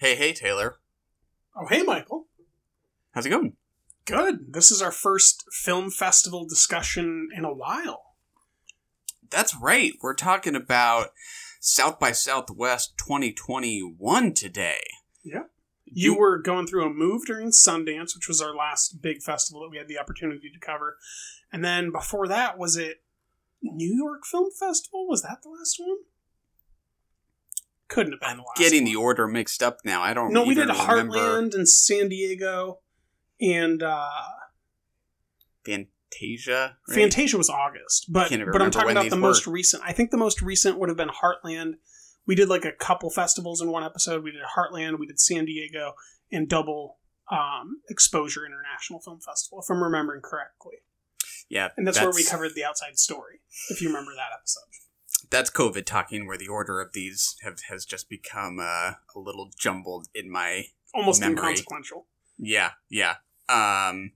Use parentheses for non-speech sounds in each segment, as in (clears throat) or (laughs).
Hey, hey, Taylor. Oh, hey, Michael. How's it going? Good. This is our first film festival discussion in a while. That's right. We're talking about South by Southwest 2021 today. Yeah. You were going through a move during Sundance, which was our last big festival that we had the opportunity to cover. And then before that, was it New York Film Festival? Was that the last one? Couldn't have been the last Getting one. the order mixed up now. I don't No, we did remember. Heartland and San Diego and uh Fantasia. right? Fantasia was August, but but I'm talking about the were. most recent. I think the most recent would have been Heartland. We did like a couple festivals in one episode. We did Heartland, we did San Diego, and double um, Exposure International Film Festival, if I'm remembering correctly. Yeah, And that's, where we covered the outside story, if you remember that episode. That's COVID talking, where the order of these have has just become uh, a little jumbled in my Almost Memory. inconsequential. Yeah, yeah. Um,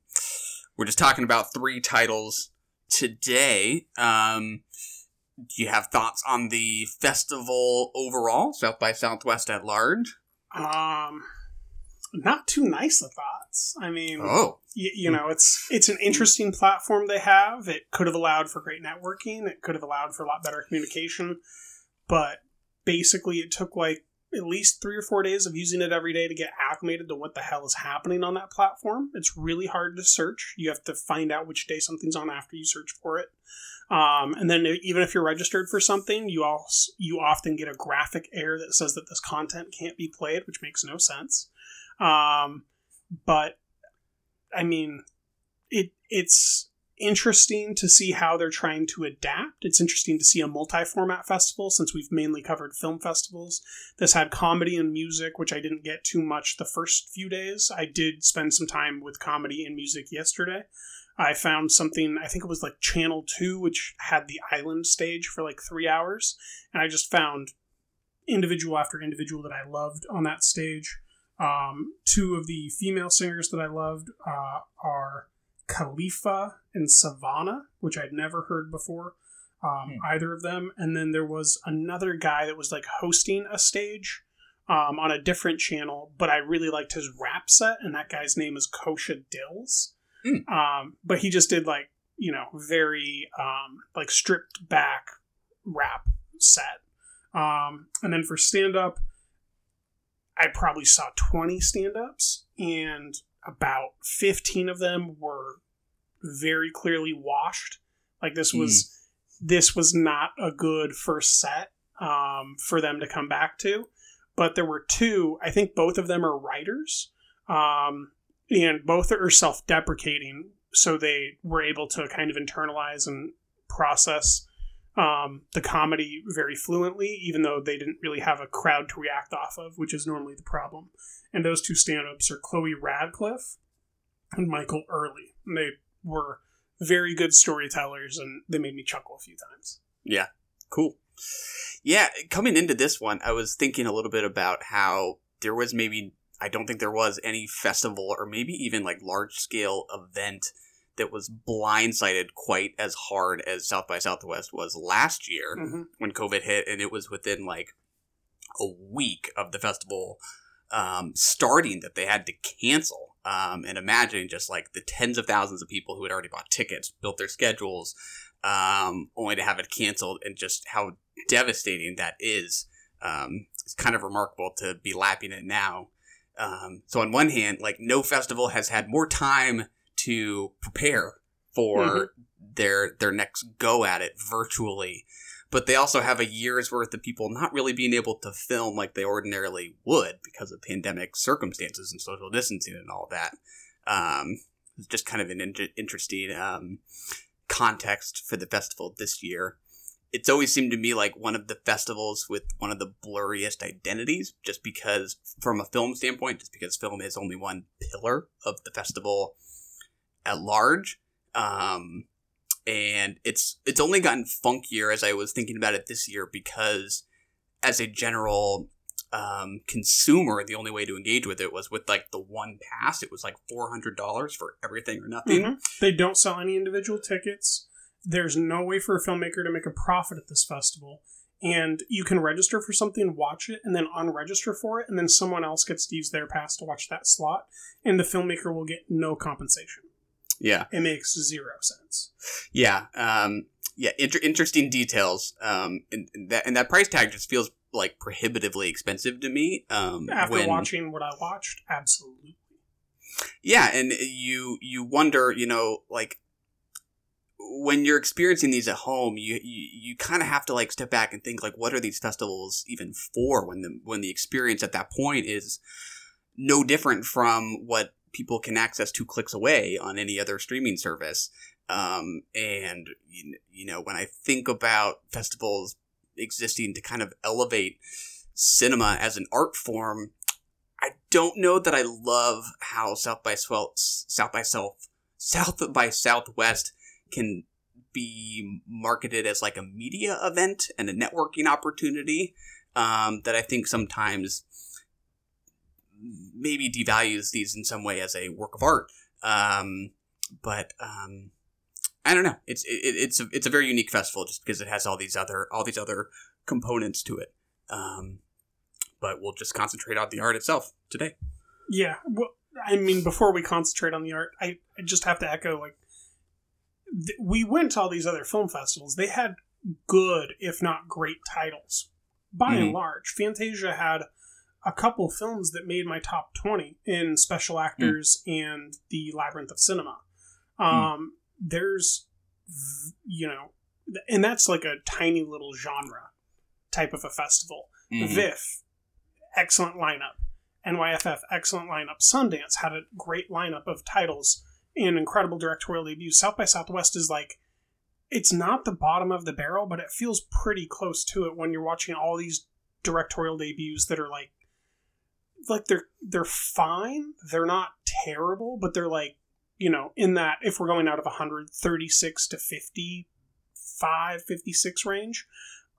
we're just talking about three titles today. Um, do you have thoughts on the festival overall, South by Southwest at large? Um, not too nice of thoughts. I mean, Oh, y- you know it's it's an interesting platform they have. It could have allowed for great networking. It could have allowed for a lot better communication. But basically it took like at least three or four days of using it every day to get acclimated to what the hell is happening on that platform. It's really hard to search. You have to find out which day something's on after you search for it. Um, and then even if you're registered for something you also you often get a graphic error that says that this content can't be played which makes no sense um, but I mean, it it's interesting to see how they're trying to adapt. It's interesting to see a multi-format festival since we've mainly covered film festivals. This had comedy and music, which I didn't get too much the first few days. I did spend some time with comedy and music yesterday. I found something, I think it was like Channel 2, which had the island stage for like three hours. And I just found individual after individual that I loved on that stage. Um, two of the female singers that I loved uh, are Khalifa and Savannah, which I'd never heard before, um, either of them. And then there was another guy that was like hosting a stage um, on a different channel, but I really liked his rap set, and that guy's name is Kosha Dillz. Hmm. Um, but he just did like, you know, very um, like stripped back rap set. Um, and then for stand up, I probably saw 20 stand ups, and about 15 of them were very clearly washed. Like this was this was not a good first set um, for them to come back to. But there were two, I think both of them are writers, um, and both are self deprecating. So they were able to kind of internalize and process um, the comedy very fluently, even though they didn't really have a crowd to react off of, which is normally the problem. And those two stand ups are Chloe Radcliffe and Michael Early. And they were very good storytellers, and they made me chuckle a few times. Yeah, cool. Yeah, coming into this one, I was thinking a little bit about how there was maybe, I don't think there was any festival or maybe even like large scale event that was blindsided quite as hard as South by Southwest was last year Mhm. when COVID hit, and it was within like a week of the festival um, starting that they had to cancel. Um, and imagining just like the tens of thousands of people who had already bought tickets, built their schedules, um, only to have it canceled, and just how devastating that is. Um, it's kind of remarkable to be lapping it now. Um, so on one hand, like no festival has had more time to prepare for Mhm. their their next go at it virtually, but they also have a year's worth of people not really being able to film like they ordinarily would because of pandemic circumstances and social distancing and all that. Um, it's just kind of an in- interesting um, context for the festival this year. it's always seemed to me like one of the festivals with one of the blurriest identities, just because, from a film standpoint, just because film is only one pillar of the festival at large. Um, and it's it's only gotten funkier as I was thinking about it this year because, as a general um, consumer, the only way to engage with it was with like the one pass. It was like four hundred dollars for everything or nothing. Mhm. They don't sell any individual tickets. There's no way for a filmmaker to make a profit at this festival. And you can register for something, watch it, and then unregister for it, and then someone else gets to use their pass to watch that slot, and the filmmaker will get no compensation. Yeah. It makes zero sense. Yeah, um, yeah, inter- interesting details. Um, and, and that and that price tag just feels like prohibitively expensive to me. Um, After when- watching what I watched, absolutely. yeah, and you you wonder, you know, like when you're experiencing these at home, you you, you kind of have to like step back and think like, what are these festivals even for? When the when the experience at that point is no different from what people can access two clicks away on any other streaming service. Um, and you, know, when I think about festivals existing to kind of elevate cinema as an art form, I don't know that I love how South by Swell, South by South, South by Southwest can be marketed as like a media event and a networking opportunity. Um, that I think sometimes maybe devalues these in some way as a work of art. Um, but um, I don't know. It's it, it's a, it's a very unique festival just because it has all these other all these other components to it. Um, but we'll just concentrate on the art itself today. Yeah. Well, I mean, before we concentrate on the art, I, I just have to echo like th- we went to all these other film festivals. They had good, if not great, titles. By and Mhm. large, Fantasia had a couple films that made my top twenty in special actors and the Labyrinth of Cinema. Um, There's, you know, and that's like a tiny little genre type of a festival. Mm-hmm. VIFF, excellent lineup. NYFF, excellent lineup. Sundance had a great lineup of titles and incredible directorial debuts. South by Southwest is like, it's not the bottom of the barrel, but it feels pretty close to it when you're watching all these directorial debuts that are like, like they're they're fine. They're not terrible, but they're like, you know, in that if we're going out of 136 to 55, 56 range,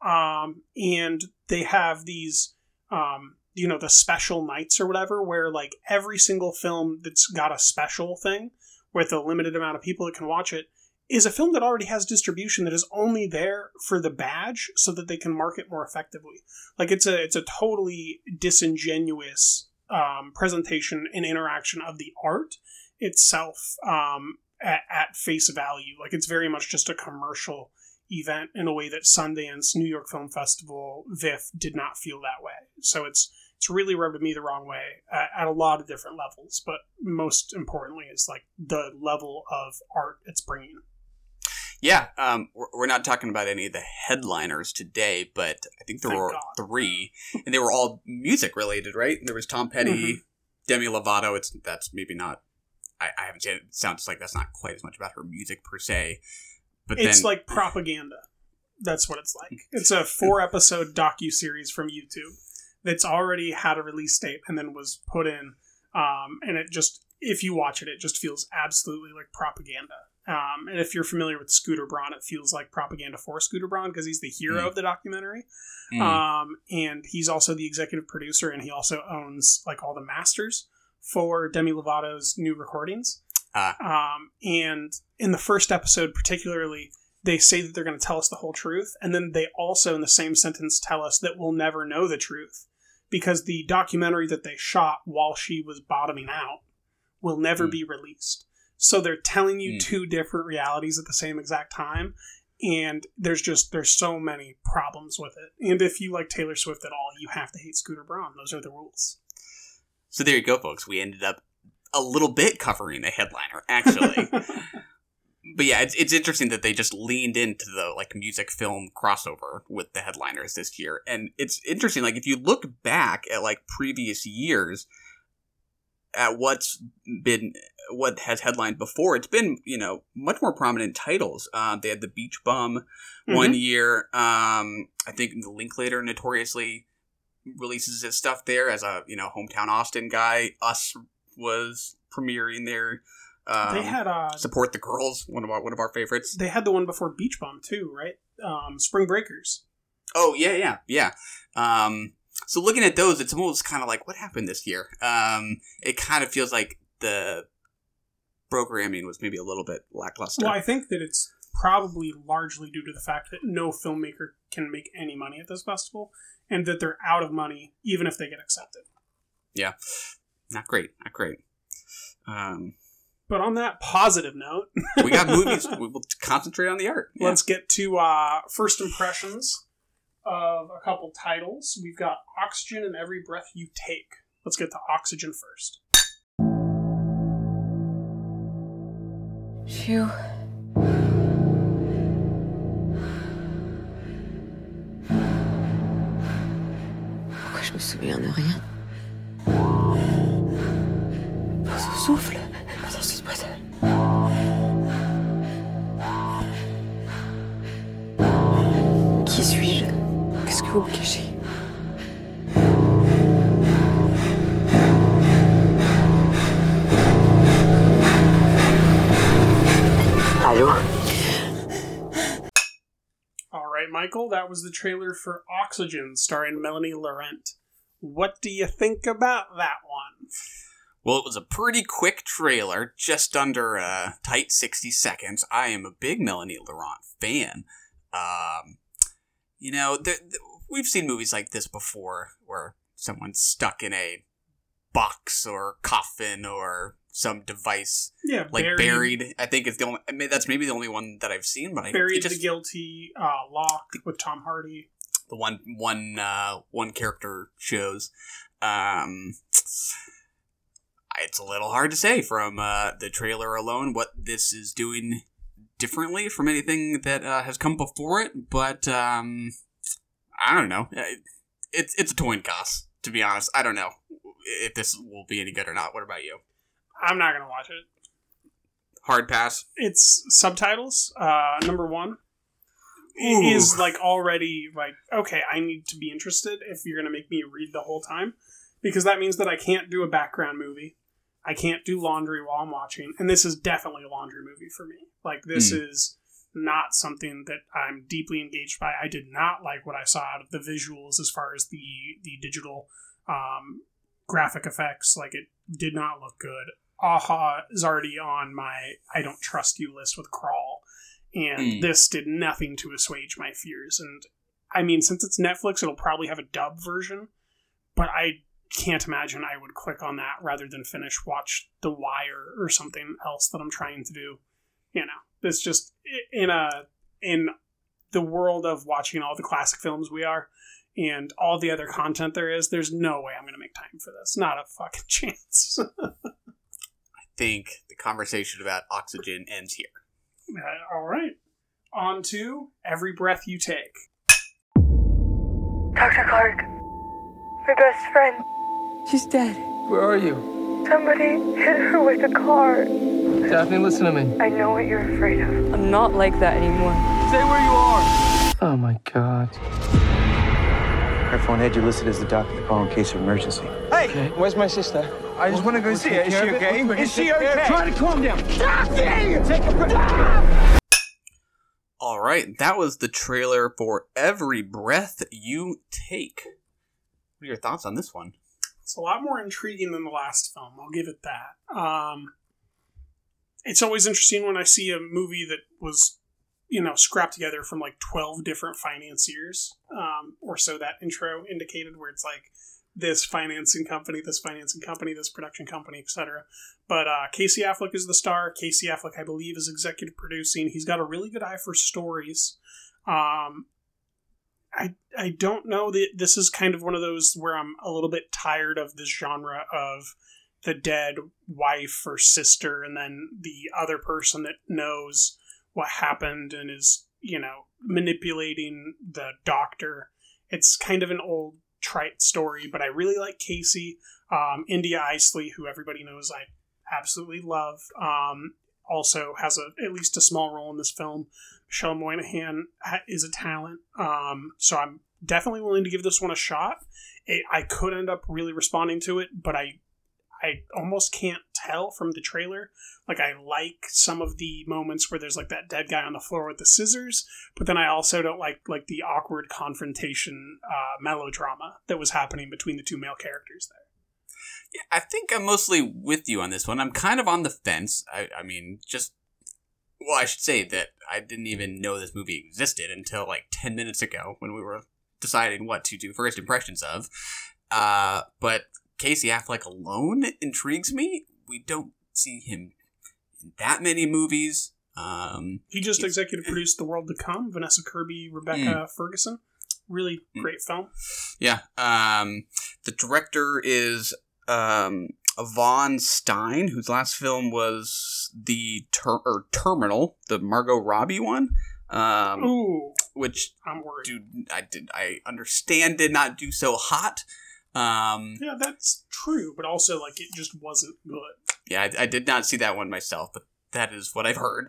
um, and they have these um, you know the special nights or whatever where like every single film that's got a special thing with a limited amount of people that can watch it is a film that already has distribution that is only there for the badge so that they can market more effectively like it's a it's a totally disingenuous um, presentation and interaction of the art itself um, at, at face value like it's very much just a commercial event in a way that Sundance, New York Film Festival, VIFF did not feel that way. So it's it's really rubbed me the wrong way at, at a lot of different levels. But most importantly, is like the level of art it's bringing. Yeah, um, we're, we're not talking about any of the headliners today, but I think there Thank were God. three, and they were all music related, right? There was Tom Petty, Mhm. Demi Lovato. It's that's maybe not. I, I haven't seen it. it. Sounds like that's not quite as much about her music per se, but It's then like propaganda. That's what it's like. (laughs) It's a four episode docu series from YouTube that's already had a release date and then was put in. Um, and it just, if you watch it, it just feels absolutely like propaganda. Um, and if you're familiar with Scooter Braun, it feels like propaganda for Scooter Braun because he's the hero Mm. of the documentary. Mm. Um, and he's also the executive producer, and he also owns like all the masters for Demi Lovato's new recordings. Um, and in the first episode, particularly, they say that they're going to tell us the whole truth, and then they also, in the same sentence, tell us that we'll never know the truth because the documentary that they shot while she was bottoming out will never Mm. be released. So they're telling you Mm. two different realities at the same exact time, and there's just there's so many problems with it. And if you like Taylor Swift at all, you have to hate Scooter Braun. Those are the rules. so there you go, folks. We ended up a little bit covering a headliner, actually. (laughs) but yeah, it's, it's interesting that they just leaned into the like music film crossover with the headliners this year, and it's interesting. Like if you look back at like previous years, at what's been what has headlined before, it's been you know much more prominent titles. Um, they had the Beach Bum one year. Um, I think Linklater notoriously releases his stuff there as a you know hometown Austin guy. Us was premiering there. Um, they had uh, support the girls, one of our one of our favorites. they had the one before Beach Bum too, right? Um, Spring Breakers. Oh yeah, yeah, yeah. Um, so looking at those, it's almost kind of like what happened this year. Um, it kind of feels like the programming was maybe a little bit lackluster. Well, I think that it's probably largely due to the fact that no filmmaker can make any money at this festival, and that they're out of money even if they get accepted. Yeah, not great, not great. Um, But on that positive note, (laughs) we got movies. (laughs) We will concentrate on the art. Yeah. let's get to uh, first impressions of a couple titles. We've got Oxygen in Every Breath You Take. Let's get to Oxygen first. Phew. Pourquoi je me souviens de rien? Dans son souffle, Michael, that was the trailer for Oxygen starring Melanie Laurent. What do you think about that one? Well, it was a pretty quick trailer, just under a tight 60 seconds. I am a big Melanie Laurent fan. Um, you know, we've seen movies like this before where someone's stuck in a box or coffin or some device Yeah, like buried, buried. I think it's the only. I mean, that's maybe the only one that I've seen, but I buried it just the guilty, uh, Locke with Tom Hardy. the one one uh, one character shows. Um, it's a little hard to say from uh, the trailer alone what this is doing differently from anything that uh, has come before it, but um, I don't know. Uh, It's it's a toy toss, to be honest. I don't know if this will be any good or not. What about you? I'm not gonna watch it. Hard pass. It's subtitles. Uh, number one Ooh. is like already like okay. I need to be interested if you're gonna make me read the whole time, because that means that I can't do a background movie. I can't do laundry while I'm watching, and this is definitely a laundry movie for me. Like this is not something that I'm deeply engaged by. I did not like what I saw out of the visuals as far as the the digital um, graphic effects. Like it did not look good. Aja is already on my I don't trust you list with Crawl, and Mm. this did nothing to assuage my fears. And I mean, since it's Netflix, it'll probably have a dub version, but I can't imagine I would click on that rather than finish watch The Wire or something else that I'm trying to do. You know, it's just in a in the world of watching all the classic films we are and all the other content there is, there's no way I'm going to make time for this. Not a fucking (laughs) chance. (laughs) I think the conversation about oxygen ends here. Uh, all right. On to Every Breath You Take. Dr. Clark, my best friend. She's dead. Where are you? Somebody hit her with a car. Daphne, listen to me. I know what you're afraid of. I'm not like that anymore. Stay where you are. Oh my god. Her phone had you listed as the doctor to call in case of emergency. Hey, okay. where's my sister? I just want to go see her. Is she okay? Is she okay? Try to calm down. Daphne! Take a All right, that was the trailer for Every Breath You Take. What are your thoughts on this one? It's a lot more intriguing than the last film. I'll give it that. Um, it's always interesting when I see a movie that was, you know, scrapped together from like 12 different financiers, um, or so that intro indicated, where it's like this financing company, this financing company, this production company, etc. But uh, Casey Affleck is the star. Casey Affleck, I believe, is executive producing. He's got a really good eye for stories. Um, I I don't know that this is kind of one of those where I'm a little bit tired of this genre of the dead wife or sister and then the other person that knows what happened and is, you know, manipulating the doctor. It's kind of an old trite story, but I really like Casey. Um, India Eisley, who everybody knows I absolutely love, um, also has a at least a small role in this film. Michelle Monaghan is a talent, um, so I'm definitely willing to give this one a shot. It, I could end up really responding to it, but I I almost can't tell from the trailer. Like I like some of the moments where there's like that dead guy on the floor with the scissors, but then I also don't like like the awkward confrontation uh, melodrama that was happening between the two male characters there. Yeah, I think I'm mostly with you on this one. I'm kind of on the fence. I, I mean, just well, I should say that I didn't even know this movie existed until like ten minutes ago when we were deciding what to do first impressions of. Uh, but Casey Affleck alone intrigues me. We don't see him in that many movies. Um, He just executive produced The World to Come, Vanessa Kirby, Rebecca Ferguson. Really great film. Yeah. Um, the director is um, Vaughn Stein, whose last film was the ter- or Terminal, the Margot Robbie one. Um, Ooh, which I'm worried. do I did I understand did not do so hot. Um, Yeah, that's true, but also like it just wasn't good. yeah, I, I did not see that one myself, but that is what I've heard.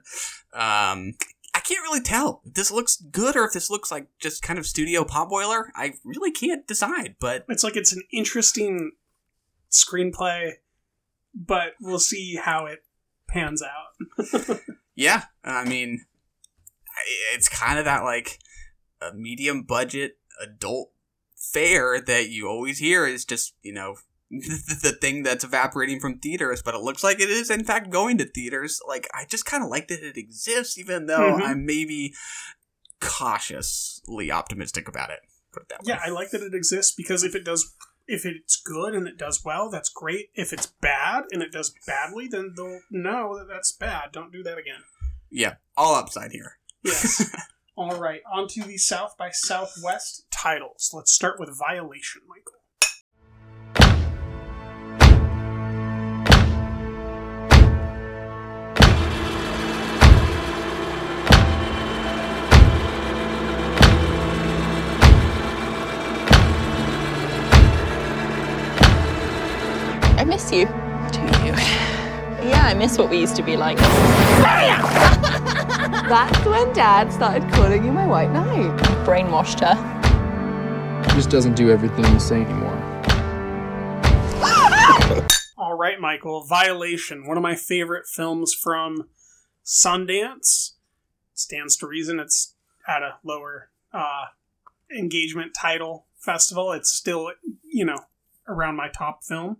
Um, I can't really tell if this looks good or if this looks like just kind of studio potboiler. I really can't decide, but It's like it's an interesting screenplay, but we'll see how it pans out. (laughs) yeah, I mean, it's kind of that like a medium budget adult fare that you always hear is just you know (laughs) the, thing that's evaporating from theaters, but it looks like it is in fact going to theaters. Like I just kind of like that it exists, even though Mhm. I'm maybe cautiously optimistic about it. Put it that way. yeah, I like that it exists because if it does, if it's good and it does well, that's great. If it's bad and it does badly, then they'll know that that's bad. Don't do that again. yeah, all upside here. Yes. (laughs) All right, on to the South by Southwest titles. Let's start with Violation, Michael. I miss you. Yeah, I miss what we used to be like. (laughs) That's when Dad started calling you my white knight. Brainwashed her. just doesn't do everything you say anymore. (laughs) All right, Michael. Violation, one of my favorite films from Sundance. Stands to reason it's at a lower uh, engagement title festival. It's still, you know, around my top film.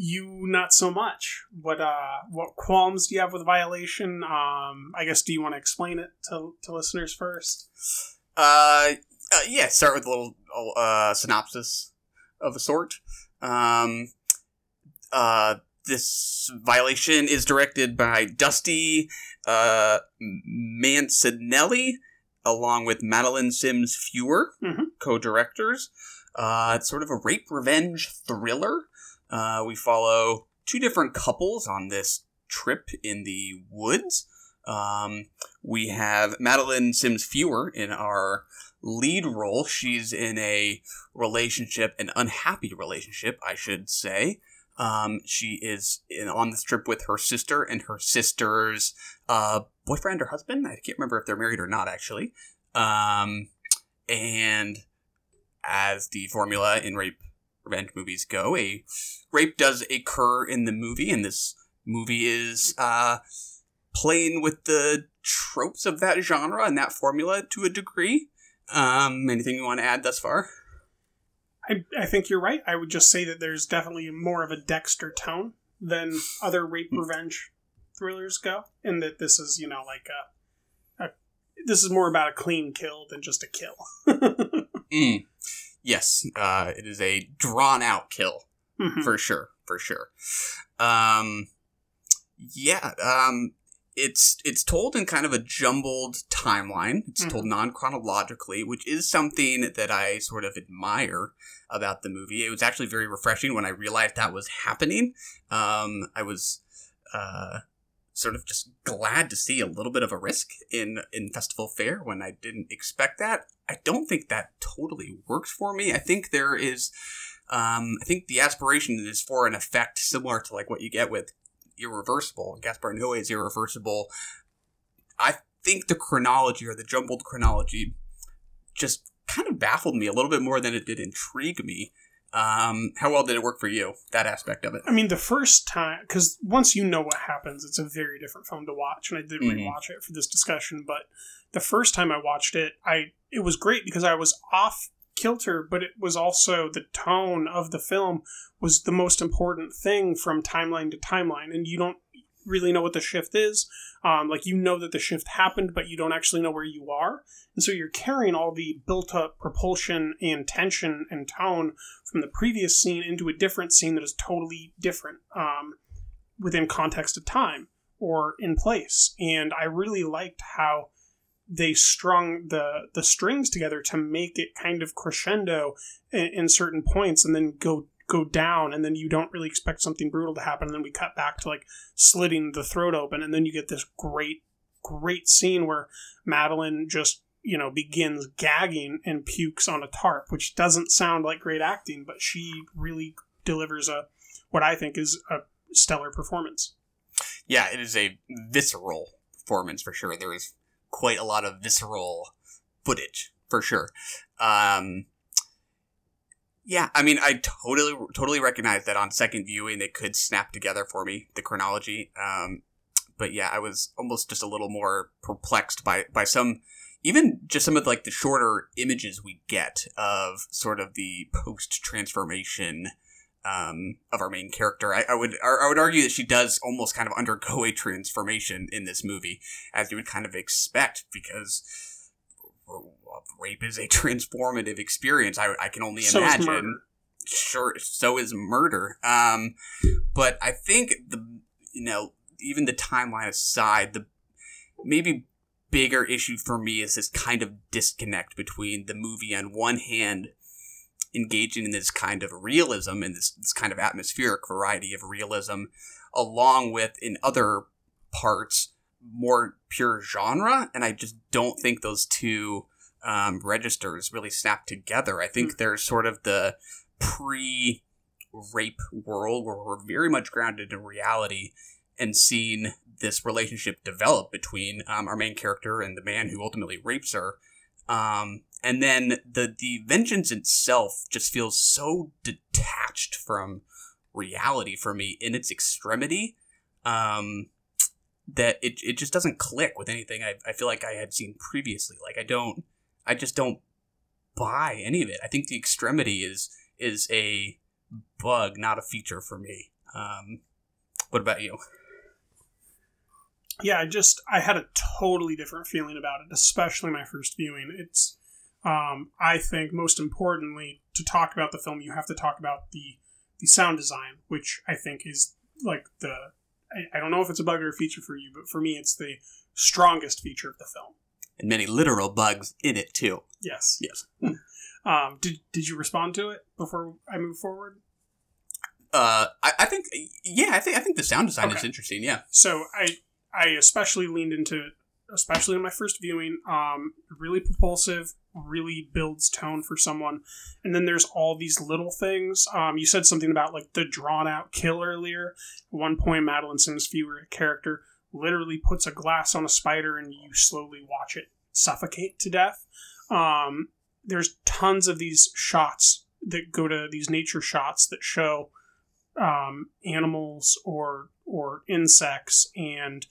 You not so much. What uh, what qualms do you have with Violation? Um, I guess do you want to explain it to, to listeners first? Uh, uh, yeah, start with a little uh, synopsis of a sort. Um, uh, this violation is directed by Dusty uh, Mancinelli, along with Madeleine Sims Fewer, Mhm. co-directors. Uh, it's sort of a rape revenge thriller. Uh, we follow two different couples on this trip in the woods. Um, we have Madeleine Sims Fewer in our lead role. She's in a relationship, an unhappy relationship, I should say. Um, she is in, on this trip with her sister and her sister's uh, boyfriend or husband. I can't remember if they're married or not, actually. Um, and as the formula in rape revenge movies go, a rape does occur in the movie, and this movie is uh, playing with the tropes of that genre and that formula to a degree. Um, anything you want to add thus far? I, I think you're right. I would just say that there's definitely more of a Dexter tone than other rape revenge thrillers go, and that this is, you know, like a, a this is more about a clean kill than just a kill. (laughs) Mm. Yes, uh, it is a drawn out kill Mhm. for sure, for sure. Um, yeah, um, it's it's told in kind of a jumbled timeline. It's told non chronologically, which is something that I sort of admire about the movie. It was actually very refreshing when I realized that was happening. Um, I was uh, sort of just glad to see a little bit of a risk in in festival fare when I didn't expect that. I don't think that totally works for me. I think there is Um, I think the aspiration is for an effect similar to like what you get with Irreversible. Gaspar is Irreversible. I think the chronology or the jumbled chronology just kind of baffled me a little bit more than it did intrigue me. Um, how well did it work for you? That aspect of it. I mean, the first time, because once you know what happens, it's a very different film to watch, and I did Mhm. rewatch it for this discussion. But the first time I watched it, I it was great because I was off kilter, but it was also the tone of the film was the most important thing from timeline to timeline, and you don't really know what the shift is. Um, like you know that the shift happened, but you don't actually know where you are, and so you're carrying all the built-up propulsion and tension and tone from the previous scene into a different scene that is totally different um, within context of time or in place. And I really liked how they strung the the strings together to make it kind of crescendo in, in certain points, and then go go down, and then you don't really expect something brutal to happen, and then we cut back to like slitting the throat open, and then you get this great great scene where Madeleine just you know begins gagging and pukes on a tarp, which doesn't sound like great acting, but she really delivers a what I think is a stellar performance. Yeah, it is a visceral performance for sure. There is quite a lot of visceral footage for sure. Um, yeah, I mean, I totally, totally recognize that on second viewing it could snap together for me the chronology. Um, but yeah, I was almost just a little more perplexed by by some, even just some of like the shorter images we get of sort of the post transformation um, of our main character. I, I would I would argue that she does almost kind of undergo a transformation in this movie, as you would kind of expect, because rape is a (laughs) transformative experience. I, I can only So imagine. Sure, so is murder. Um, but I think the you know even the timeline aside, the maybe bigger issue for me is this kind of disconnect between the movie on one hand engaging in this kind of realism and this, this kind of atmospheric variety of realism along with in other parts more pure genre and i just don't think those two um, registers really snap together i think there's sort of the pre rape world where we're very much grounded in reality and seeing this relationship develop between um, our main character and the man who ultimately rapes her. Um, and then the the vengeance itself just feels so detached from reality for me in its extremity um, that it, it just doesn't click with anything I, I feel like I had seen previously. Like I don't I just don't buy any of it. I think the extremity is is a bug, not a feature for me. Um, what about you? yeah, I just I had a totally different feeling about it, especially my first viewing. It's um, I think most importantly to talk about the film, you have to talk about the the sound design, which I think is like the I, I don't know if it's a bug or a feature for you, but for me, it's the strongest feature of the film. And many literal bugs in it too. Yes. Yes. (laughs) Um, did did you respond to it before I move forward? Uh, I, I think yeah, I think I think the sound design is interesting. Yeah. So I I especially leaned into it, especially in my first viewing. Um, really propulsive, really builds tone for someone. And then there's all these little things. Um, you said something about like the drawn out kill earlier. At one point, Madeleine Sims Fewer character literally puts a glass on a spider, and you slowly watch it suffocate to death. Um, there's tons of these shots that go to these nature shots that show um, animals or or insects and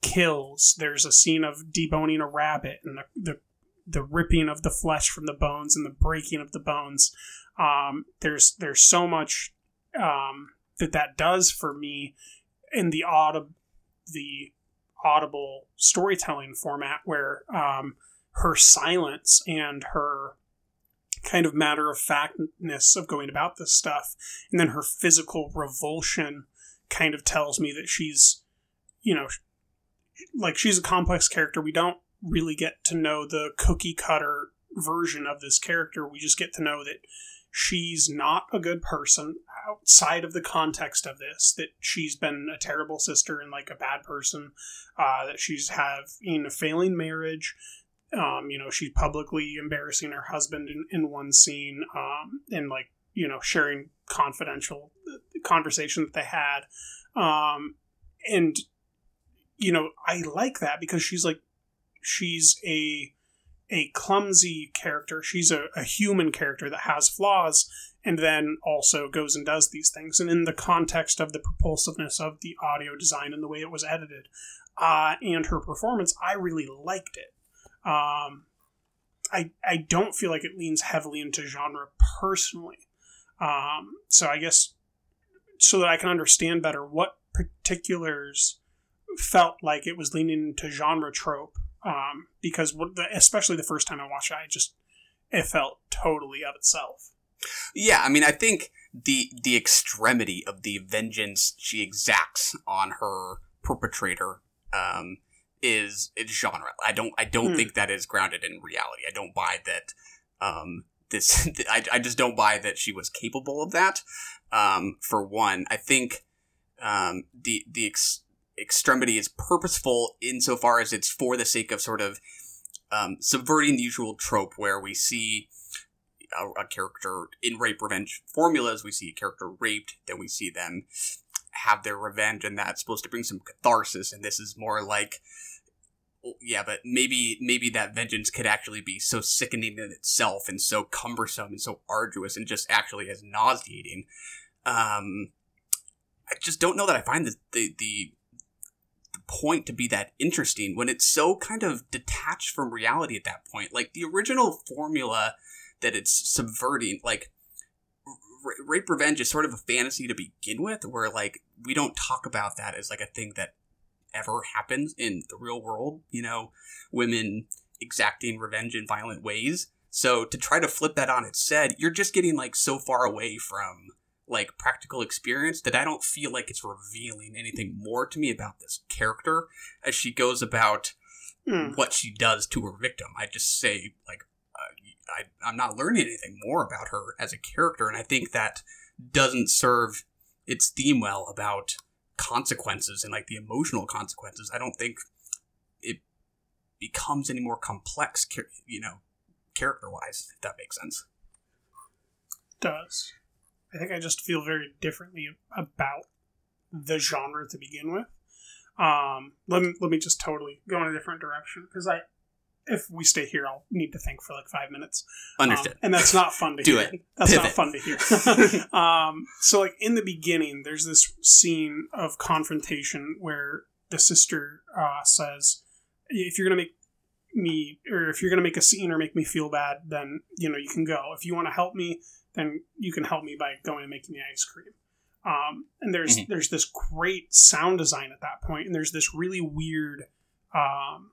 kills. There's a scene of deboning a rabbit and the, the the ripping of the flesh from the bones and the breaking of the bones. Um, there's there's so much um, that that does for me in the audible the audible storytelling format where um, her silence and her kind of matter of factness of going about this stuff and then her physical revulsion kind of tells me that she's you know like she's a complex character. We don't really get to know the cookie cutter version of this character. We just get to know that she's not a good person outside of the context of this that she's been a terrible sister and like a bad person uh, that she's have in a failing marriage. Um, you know she's publicly embarrassing her husband in, in one scene um, and like you know sharing confidential uh, conversation that they had. Um and you know i like that because she's like she's a a clumsy character. She's a, a human character that has flaws and then also goes and does these things and in the context of the propulsiveness of the audio design and the way it was edited uh, and her performance i really liked it um, I, I don't feel like it leans heavily into genre personally um, so I guess so that I can understand better what particulars felt like it was leaning into genre trope. Um, because especially the first time I watched it, I just it felt totally of itself. Yeah, I mean, I think the the extremity of the vengeance she exacts on her perpetrator um, is is genre. I don't I don't Hmm. think that is grounded in reality. I don't buy that. Um, this (laughs) I, I just don't buy that she was capable of that. Um, for one, I think um, the the ex- extremity is purposeful insofar as it's for the sake of sort of um, subverting the usual trope where we see a, a character in rape revenge formulas. We see a character raped, then we see them have their revenge, and that's supposed to bring some catharsis. And this is more like, yeah, but maybe maybe that vengeance could actually be so sickening in itself, and so cumbersome, and so arduous, and just actually as nauseating. Um, I just don't know that I find the, the the point to be that interesting when it's so kind of detached from reality at that point. Like the original formula that it's subverting, like r- rape revenge is sort of a fantasy to begin with, where like we don't talk about that as like a thing that ever happens in the real world. You know, women exacting revenge in violent ways. So to try to flip that on its head, you're just getting like so far away from like practical experience that I don't feel like it's revealing anything more to me about this character as she goes about Hmm. what she does to her victim. I just say like I, I'm not learning anything more about her as a character, and I think that doesn't serve its theme well about consequences and like the emotional consequences. I don't think it becomes any more complex, you know, character wise. If that makes sense. does. I think I just feel very differently about the genre to begin with. Um, let me let me just totally go in a different direction because I, if we stay here, I'll need to think for like five minutes. Um, Understood. and that's not fun to Do hear. it. (laughs) That's not fun to hear. (laughs) (laughs) um, so like in the beginning, there's this scene of confrontation where the sister uh, says, "If you're gonna make me, or if you're gonna make a scene or make me feel bad, then you know you can go. If you want to help me, then you can help me by going and making the ice cream." Um, and there's Mhm. there's this great sound design at that point, and there's this really weird um,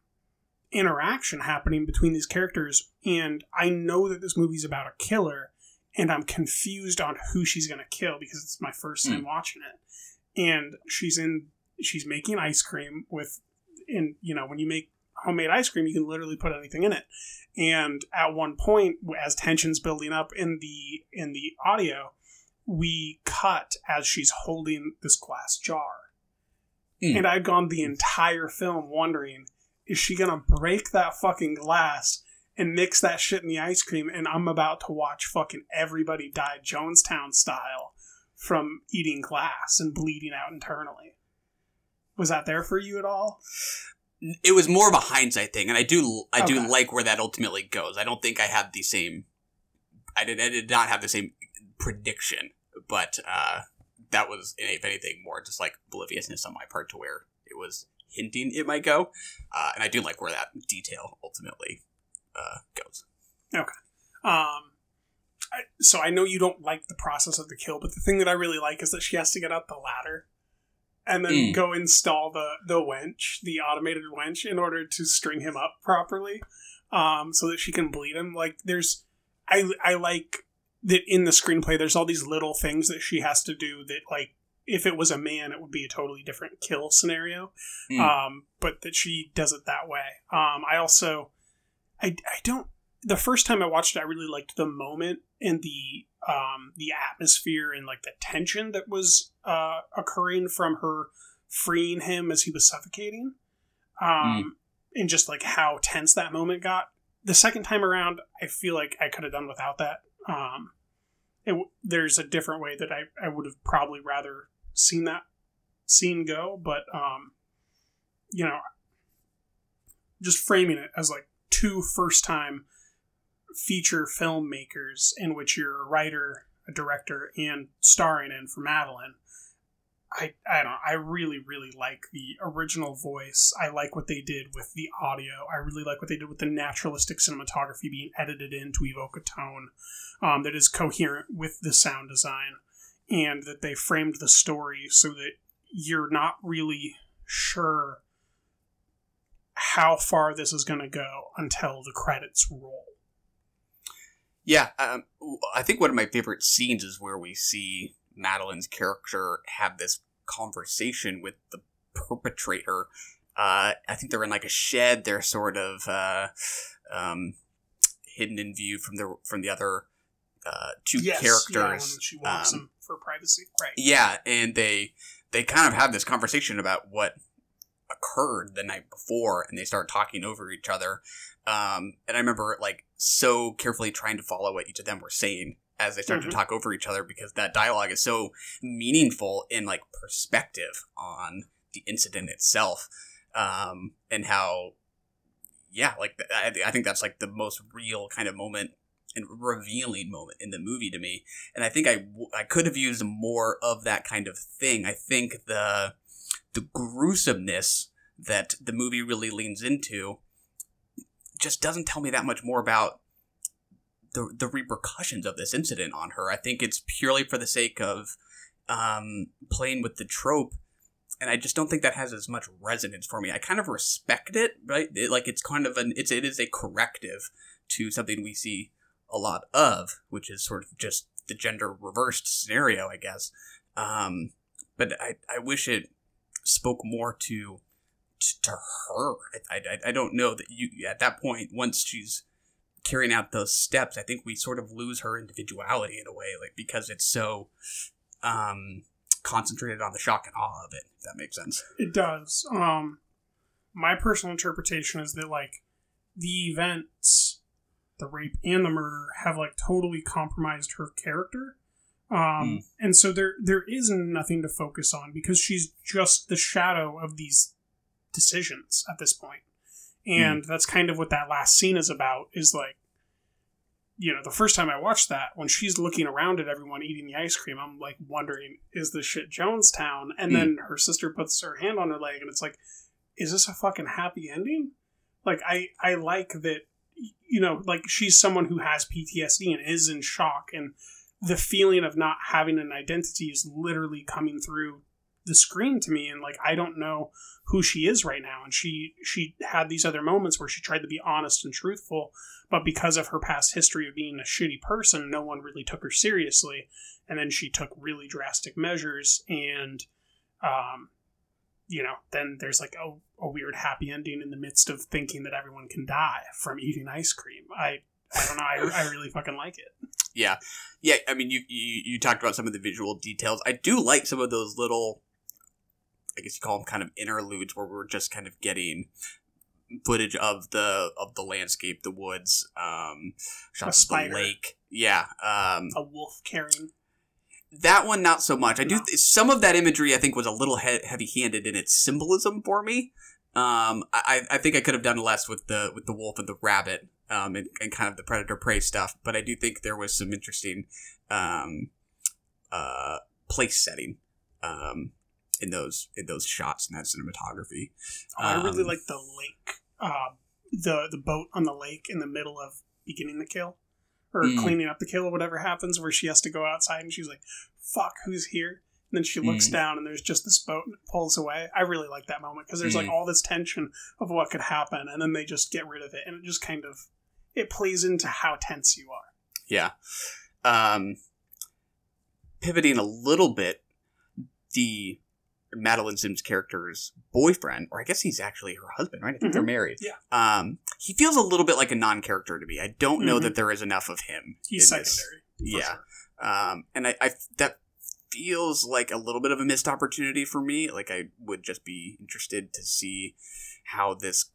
interaction happening between these characters. And I know that this movie's about a killer, and I'm confused on who she's gonna kill because it's my first time watching it. And she's in she's making ice cream with, and you know when you make homemade ice cream, you can literally put anything in it. And at one point, as tensions building up in the in the audio, we cut as she's holding this glass jar. Mm. And i've gone the entire film wondering, is she gonna break that fucking glass and mix that shit in the ice cream? And I'm about to watch fucking everybody die Jonestown style from eating glass and bleeding out internally. Was that there for you at all? it was more of a hindsight thing, and I do I do Okay. like where that ultimately goes. I don't think I had the same. I did I did not have the same prediction, but uh, that was if anything more just like obliviousness on my part to where it was hinting it might go, uh, and I do like where that detail ultimately uh, goes. Okay. Um, I, so I know you don't like the process of the kill, but the thing that I really like is that she has to get up the ladder and then Mm. go install the the wench, the automated wench, in order to string him up properly, um, so that she can bleed him. Like there's, I I like that in the screenplay. There's all these little things that she has to do that like. If it was a man, it would be a totally different kill scenario. Mm. Um, but that she does it that way. Um, I also, I, I don't the first time I watched it, I really liked the moment and the um, the atmosphere and like the tension that was uh, occurring from her freeing him as he was suffocating, um, and just like how tense that moment got. The second time around, I feel like I could have done without that. Um, it, there's a different way that I, I would have probably rather seen that scene go, but um, you know, just framing it as like two first time feature filmmakers in which you're a writer, a director, and starring in for Madeleine. I, I don't I really, really like the original voice. I like what they did with the audio. I really like what they did with the naturalistic cinematography being edited in to evoke a tone um, that is coherent with the sound design and that they framed the story so that you're not really sure how far this is going to go until the credits roll. Yeah, um, I think one of my favorite scenes is where we see Madeleine's character have this conversation with the perpetrator. Uh, I think they're in like a shed. They're sort of uh, um, hidden in view from the from the other uh, two Yes, characters. Yeah, she walks Um, him for privacy. Right. Yeah, and they they kind of have this conversation about what occurred the night before, and they start talking over each other. Um, and I remember like so carefully trying to follow what each of them were saying as they started Mhm. to talk over each other because that dialogue is so meaningful in like perspective on the incident itself, um, and how yeah, like I, I think that's like the most real kind of moment and revealing moment in the movie to me. And I think I, I could have used more of that kind of thing. I think the the gruesomeness that the movie really leans into just doesn't tell me that much more about the the repercussions of this incident on her. I think it's purely for the sake of um, playing with the trope and I just don't think that has as much resonance for me. I kind of respect it, right? It, like it's kind of an it's it is a corrective to something we see a lot of, which is sort of just the gender reversed scenario, I guess. Um, but I I wish it spoke more to to, her. I, I I don't know that you at that point once she's carrying out those steps, I think we sort of lose her individuality in a way, like because it's so um concentrated on the shock and awe of it. If that makes sense. It does. Um, my personal interpretation is that like the events, the rape and the murder, have like totally compromised her character. Um, hmm. and so there there is nothing to focus on because she's just the shadow of these decisions at this point. Hmm. And that's kind of what that last scene is about. Is like, you know, the first time I watched that, when she's looking around at everyone eating the ice cream, I'm like wondering, is this shit Jonestown? And hmm. then her sister puts her hand on her leg, and it's like, is this a fucking happy ending? Like, I I like that, you know, like she's someone who has PTSD and is in shock, and the feeling of not having an identity is literally coming through the screen to me and like I don't know who she is right now and she she had these other moments where she tried to be honest and truthful but because of her past history of being a shitty person no one really took her seriously and then she took really drastic measures and um you know then there's like a, a weird happy ending in the midst of thinking that everyone can die from eating ice cream I I don't know I, I really fucking like it Yeah, yeah. I mean, you, you you talked about some of the visual details. I do like some of those little, I guess you call them kind of interludes, where we're just kind of getting footage of the of the landscape, the woods, um, shots of the lake. Yeah, um, a wolf carrying that one not so much. I do th- some of that imagery. I think was a little he- heavy handed in its symbolism for me. Um, I, I think I could have done less with the with the wolf and the rabbit, um, and, and kind of the predator prey stuff. But I do think there was some interesting, um, uh, place setting, um, in those in those shots and that cinematography. Oh, I really Um, like the lake, uh, the the boat on the lake in the middle of beginning the kill or Mm. cleaning up the kill or whatever happens, where she has to go outside and she's like, "Fuck, who's here?" And then she looks Mm. down and there's just this boat and it pulls away. I really like that moment because there's like Mm. all this tension of what could happen, and then they just get rid of it, and it just kind of it plays into how tense you are. Yeah. Um, pivoting a little bit, the Madeleine Sims character's boyfriend, or I guess he's actually her husband, right? I think they're Mhm. married. Yeah. Um, he feels a little bit like a non-character to me. I don't know Mhm. that there is enough of him. He's secondary. Yeah. sure. Um, and I, I that feels like a little bit of a missed opportunity for me. Like I would just be interested to see how this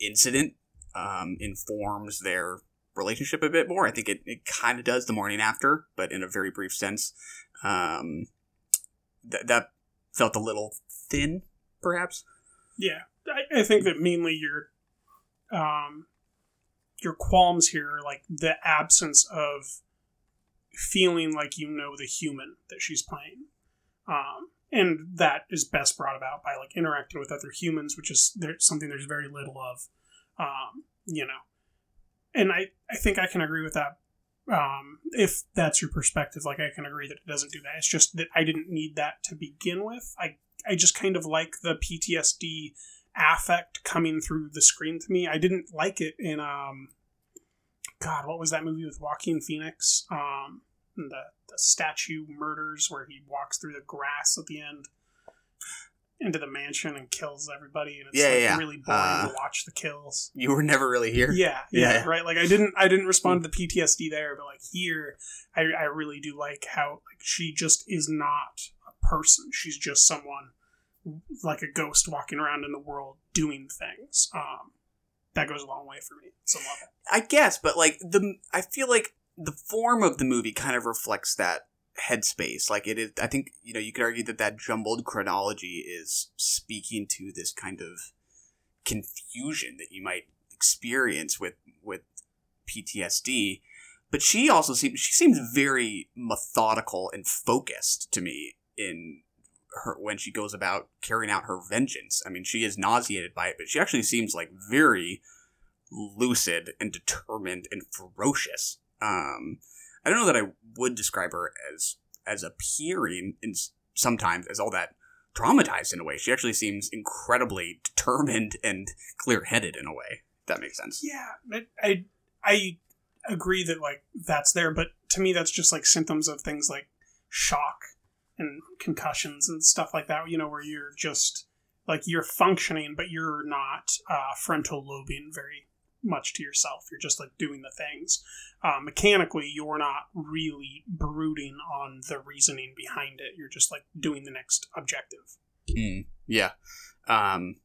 incident um, informs their relationship a bit more. I think it, it kind of does the morning after, but in a very brief sense. Um, that that felt a little thin, perhaps. Yeah, I, I think that mainly your um, your qualms here are like the absence of feeling like you know the human that she's playing. Um, and that is best brought about by like interacting with other humans, which is there, something there's very little of, um, you know. And I, I think I can agree with that. Um, if that's your perspective, like I can agree that it doesn't do that. It's just that I didn't need that to begin with. I, I just kind of like the PTSD affect coming through the screen to me. I didn't like it in um, God, what was that movie with Joaquin Phoenix? Um, the the statue murders where he walks through the grass at the end into the mansion and kills everybody and it's Yeah, like yeah. really boring Uh, to watch the kills. You were never really here. Yeah, yeah, Yeah. right. Like I didn't, I didn't respond to the PTSD there, but like here, I, I really do like how like she just is not a person. She's just someone like a ghost walking around in the world doing things. Um, that goes a long way for me. Level. I guess, but like the I feel like the form of the movie kind of reflects that headspace. Like it is, I think you know you could argue that that jumbled chronology is speaking to this kind of confusion that you might experience with with PTSD. But she also seems she seems very methodical and focused to me in her when she goes about carrying out her vengeance. I mean, she is nauseated by it, but she actually seems like very lucid and determined and ferocious. Um, I don't know that I would describe her as as appearing in sometimes as all that traumatized in a way. She actually seems incredibly determined and clear headed in a way. If that makes sense. Yeah, I, I I agree that like that's there, but to me that's just like symptoms of things like shock and concussions and stuff like that. You know, where you're just like you're functioning, but you're not uh, frontal lobing very much to yourself. You're just like doing the things. Uh, mechanically, you're not really brooding on the reasoning behind it. You're just like doing the next objective. Mm, yeah. Um,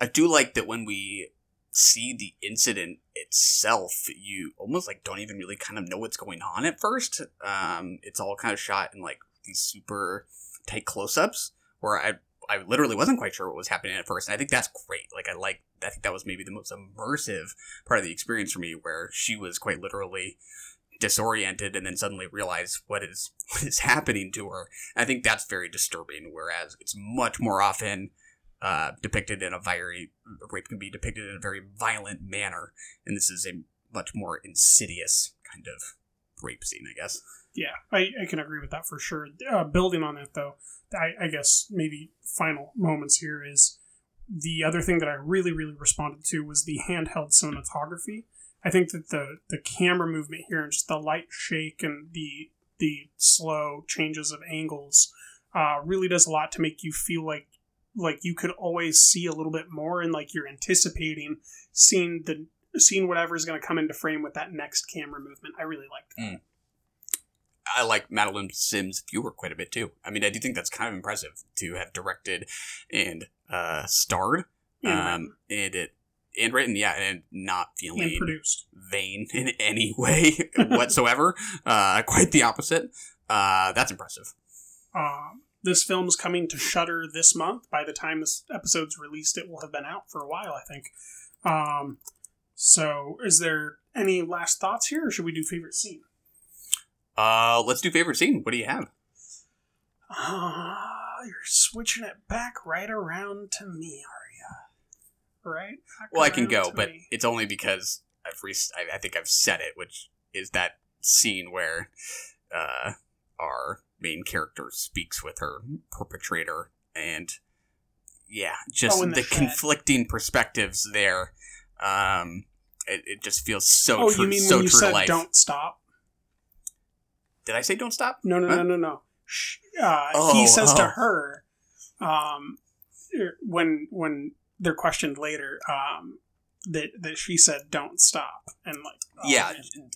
I do like that when we see the incident itself, you almost like don't even really kind of know what's going on at first. Um, it's all kind of shot in like these super tight close-ups where I I literally wasn't quite sure what was happening at first, and I think that's great. Like I like I think that was maybe the most immersive part of the experience for me, where she was quite literally disoriented and then suddenly realize what is (laughs) what is happening to her. I think that's very disturbing. Whereas it's much more often uh, depicted in a very rape can be depicted in a very violent manner, and this is a much more insidious kind of rape scene, I guess. Yeah, I, I can agree with that for sure. Uh, building on that, though, I, I guess maybe final moments here is the other thing that I really, really responded to was the handheld cinematography. I think that the the camera movement here and just the light shake and the the slow changes of angles uh, really does a lot to make you feel like like you could always see a little bit more and like you're anticipating seeing the seeing whatever is going to come into frame with that next camera movement. I really liked that. Mm. I like Madeleine Sims Fewer quite a bit too. I mean, I do think that's kind of impressive to have directed and uh, starred, And um, and it and written, yeah, and not feeling And produced. vain in any way (laughs) whatsoever. uh, quite the opposite. Uh, that's impressive. Um, this film's coming to Shudder this month. By the time this episode's released, it will have been out for a while, I think. Um, so, is there any last thoughts here, or should we do favorite scene? Uh, let's do favorite scene. What do you have? Ah, you're switching it back right around to me, are you? Right? Back Well, I can go, but me. it's only because I've re- I, I think I've said it, which is that scene where uh, our main character speaks with her perpetrator, and yeah, just Oh, the, the conflicting perspectives there. Um, it, it just feels so oh, true, you mean so when you said life. "don't stop"? Did I say don't stop? No, no, Huh? no, no, no. Sh- Uh, Oh, he says oh. to her, um, er, when when they're questioned later, um, that that she said, "Don't stop," and like, oh, yeah, man.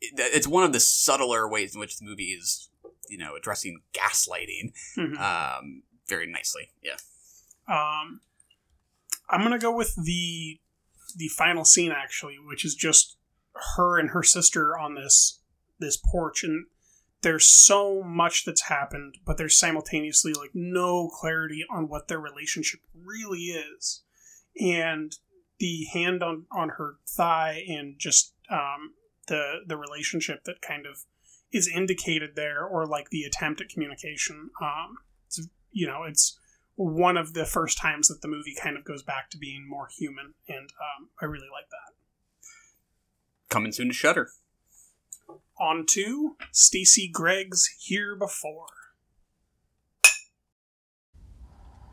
it's one of the subtler ways in which the movie is, you know, addressing gaslighting Mhm. um, very nicely. Yeah. Um, I'm gonna go with the the final scene actually, which is just her and her sister on this this porch and there's so much that's happened but there's simultaneously like no clarity on what their relationship really is and the hand on on her thigh and just um, the the relationship that kind of is indicated there or like the attempt at communication um, you know it's one of the first times that the movie kind of goes back to being more human and um, i really like that Coming soon to Shudder. On to Stacy Gregg's Here Before.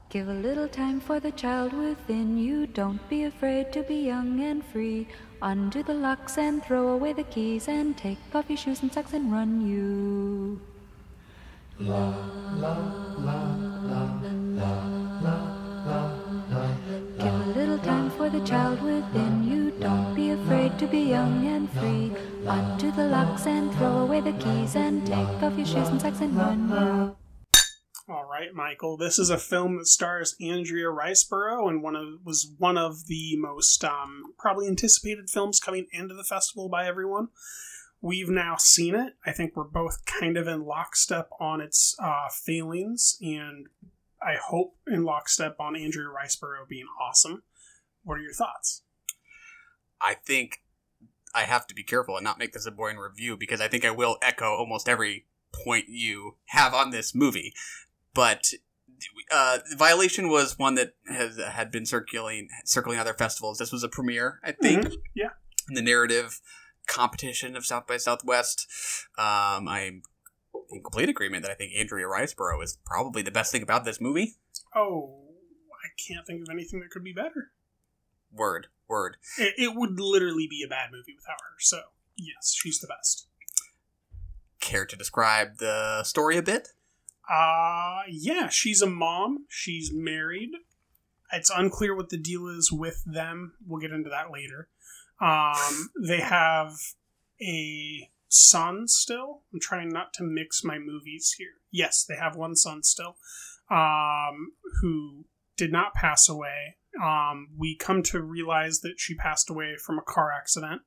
Give a little time for the child within you. Don't be afraid to be young and free. Undo the locks and throw away the keys and take off your shoes and socks and run you. La la la la la la la. Give a little time for the child within you. Don't be afraid to be young and free. Undo the locks and throw away the keys and take off your shoes and socks and run. All right, Michael. This is a film that stars Andrea Riseborough and one of was one of the most um, probably anticipated films coming into the festival by everyone. We've now seen it. I think we're both kind of in lockstep on its uh, failings, and I hope in lockstep on Andrea Riseborough being awesome. What are your thoughts? I think I have to be careful and not make this a boring review because I think I will echo almost every point you have on this movie. But uh, Violation was one that has had been circulating circling other festivals. This was a premiere, I think. Mhm. Yeah. In the narrative competition of South by Southwest, um, I'm in complete agreement that I think Andrea Riseborough is probably the best thing about this movie. Oh, I can't think of anything that could be better. Word, word. It, it would literally be a bad movie without her. So yes, she's the best. Care to describe the story a bit? Uh yeah, she's a mom. She's married. It's unclear what the deal is with them. We'll get into that later. Um, (laughs) they have a son still. I'm trying not to mix my movies here. Yes, they have one son still, um, who did not pass away. Um, we come to realize that she passed away from a car accident.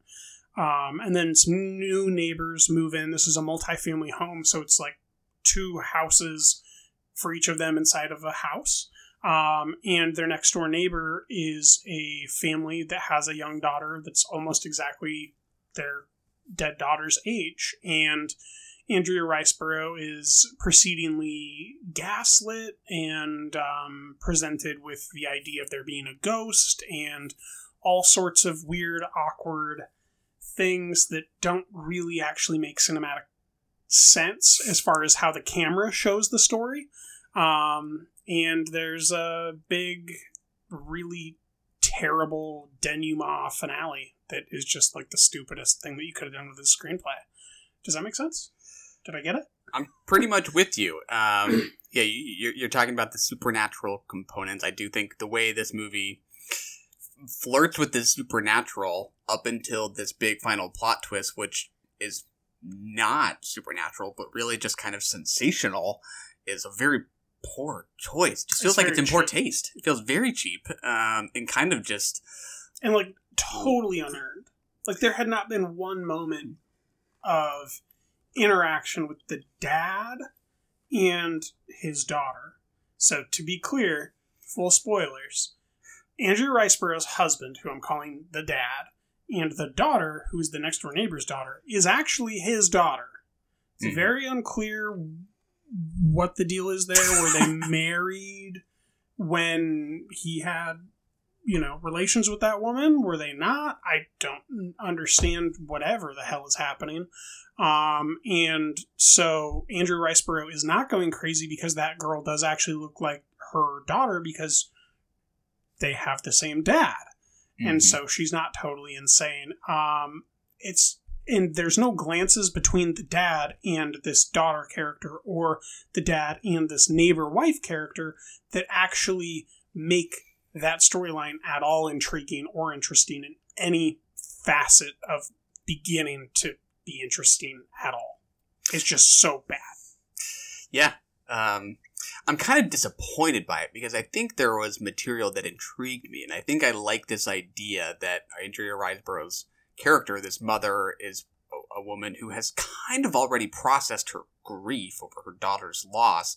Um, and then some new neighbors move in. This is a multi-family home, so it's like two houses for each of them inside of a house. Um, and their next door neighbor is a family that has a young daughter that's almost exactly their dead daughter's age. And Andrea Riseborough is proceedingly gaslit and um, presented with the idea of there being a ghost and all sorts of weird, awkward things that don't really actually make cinematic sense as far as how the camera shows the story. Um, and there's a big, really terrible denouement finale that is just like the stupidest thing that you could have done with this screenplay. Does that make sense? Did I get it? I'm pretty much with you. Um, (clears throat) yeah, you, you're, you're talking about the supernatural components. I do think the way this movie flirts with the supernatural up until this big final plot twist, which is not supernatural, but really just kind of sensational, is a very poor choice. Just feels It's like it's in very poor taste. It feels very cheap, um, and kind of just and like totally unearned. Like there had not been one moment of interaction with the dad and his daughter. So to be clear, full spoilers. Andrew Riseborough's husband, who I'm calling the dad, and the daughter, who is the next door neighbor's daughter, is actually his daughter. It's Mhm. very unclear what the deal is there. Were they (laughs) married when he had you know, relations with that woman? Were they not? I don't understand whatever the hell is happening. Um, and so Andrew Riseborough is not going crazy because that girl does actually look like her daughter because they have the same dad. And Mhm. so she's not totally insane. Um, it's and there's no glances between the dad and this daughter character or the dad and this neighbor wife character that actually make that storyline at all intriguing or interesting in any facet of beginning to be interesting at all. It's just so bad. Yeah. Um, I'm kind of disappointed by it because I think there was material that intrigued me, and I think I like this idea that Andrea Riseborough's character, this mother, is a, a woman who has kind of already processed her grief over her daughter's loss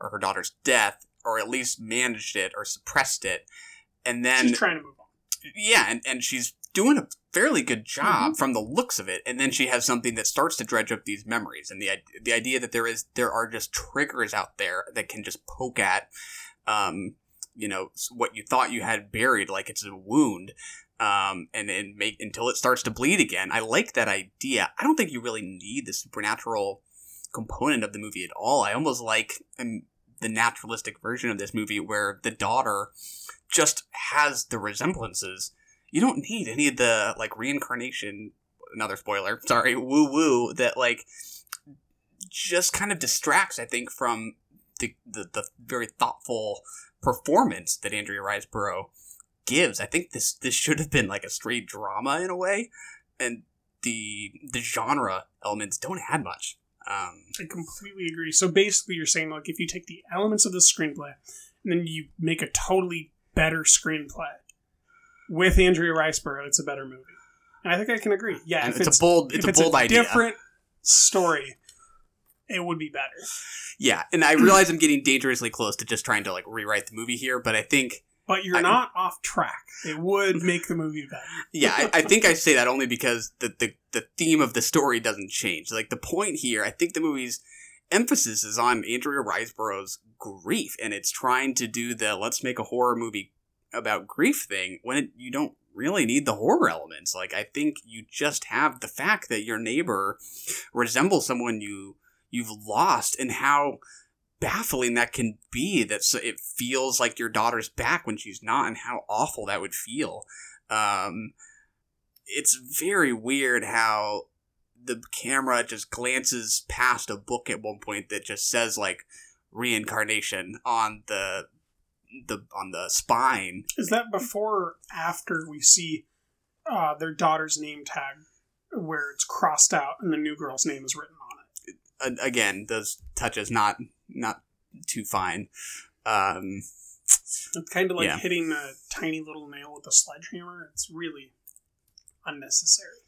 or her daughter's death, or at least managed it or suppressed it, and then She's trying to move on. yeah, and, and she's doing a fairly good job from the looks of it. And then she has something that starts to dredge up these memories, and the the idea that there is there are just triggers out there that can just poke at, um, you know, what you thought you had buried, like it's a wound. Um, and and make until it starts to bleed again. I like that idea. I don't think you really need the supernatural component of the movie at all. I almost like um, the naturalistic version of this movie where the daughter just has the resemblances. You don't need any of the like reincarnation. Another spoiler. (laughs) Sorry, woo woo. That like just kind of distracts. I think from the the, the very thoughtful performance that Andrea Riseborough gives. I think this this should have been like a straight drama in a way, and the the genre elements don't add much. Um, I completely agree. So basically, you're saying like if you take the elements of the screenplay and then you make a totally better screenplay with Andrea Riseborough, it's a better movie. And I think I can agree. Yeah, And if it's a bold- it's if a bold idea. Different story, it would be better. yeah, and I realize I'm getting dangerously close to just trying to like rewrite the movie here, but I think But you're I- not off track. It would make the movie better. (laughs) yeah, I, I think I say that only because the, the the theme of the story doesn't change. Like the point here, I think the movie's emphasis is on Andrea Riseborough's grief, and it's trying to do the let's make a horror movie about grief thing when it, you don't really need the horror elements. Like I think you just have the fact that your neighbor resembles someone you you've lost, and how baffling that can be. That it feels like your daughter's back when she's not, and how awful that would feel. Um, it's very weird how the camera just glances past a book at one point that just says like reincarnation on the the on the spine. Is that before or after we see uh, their daughter's name tag where it's crossed out and the new girl's name is written on it? Again, those touches not not too fine. Um, It's kind of like Yeah. hitting a tiny little nail with a sledgehammer. It's really unnecessary.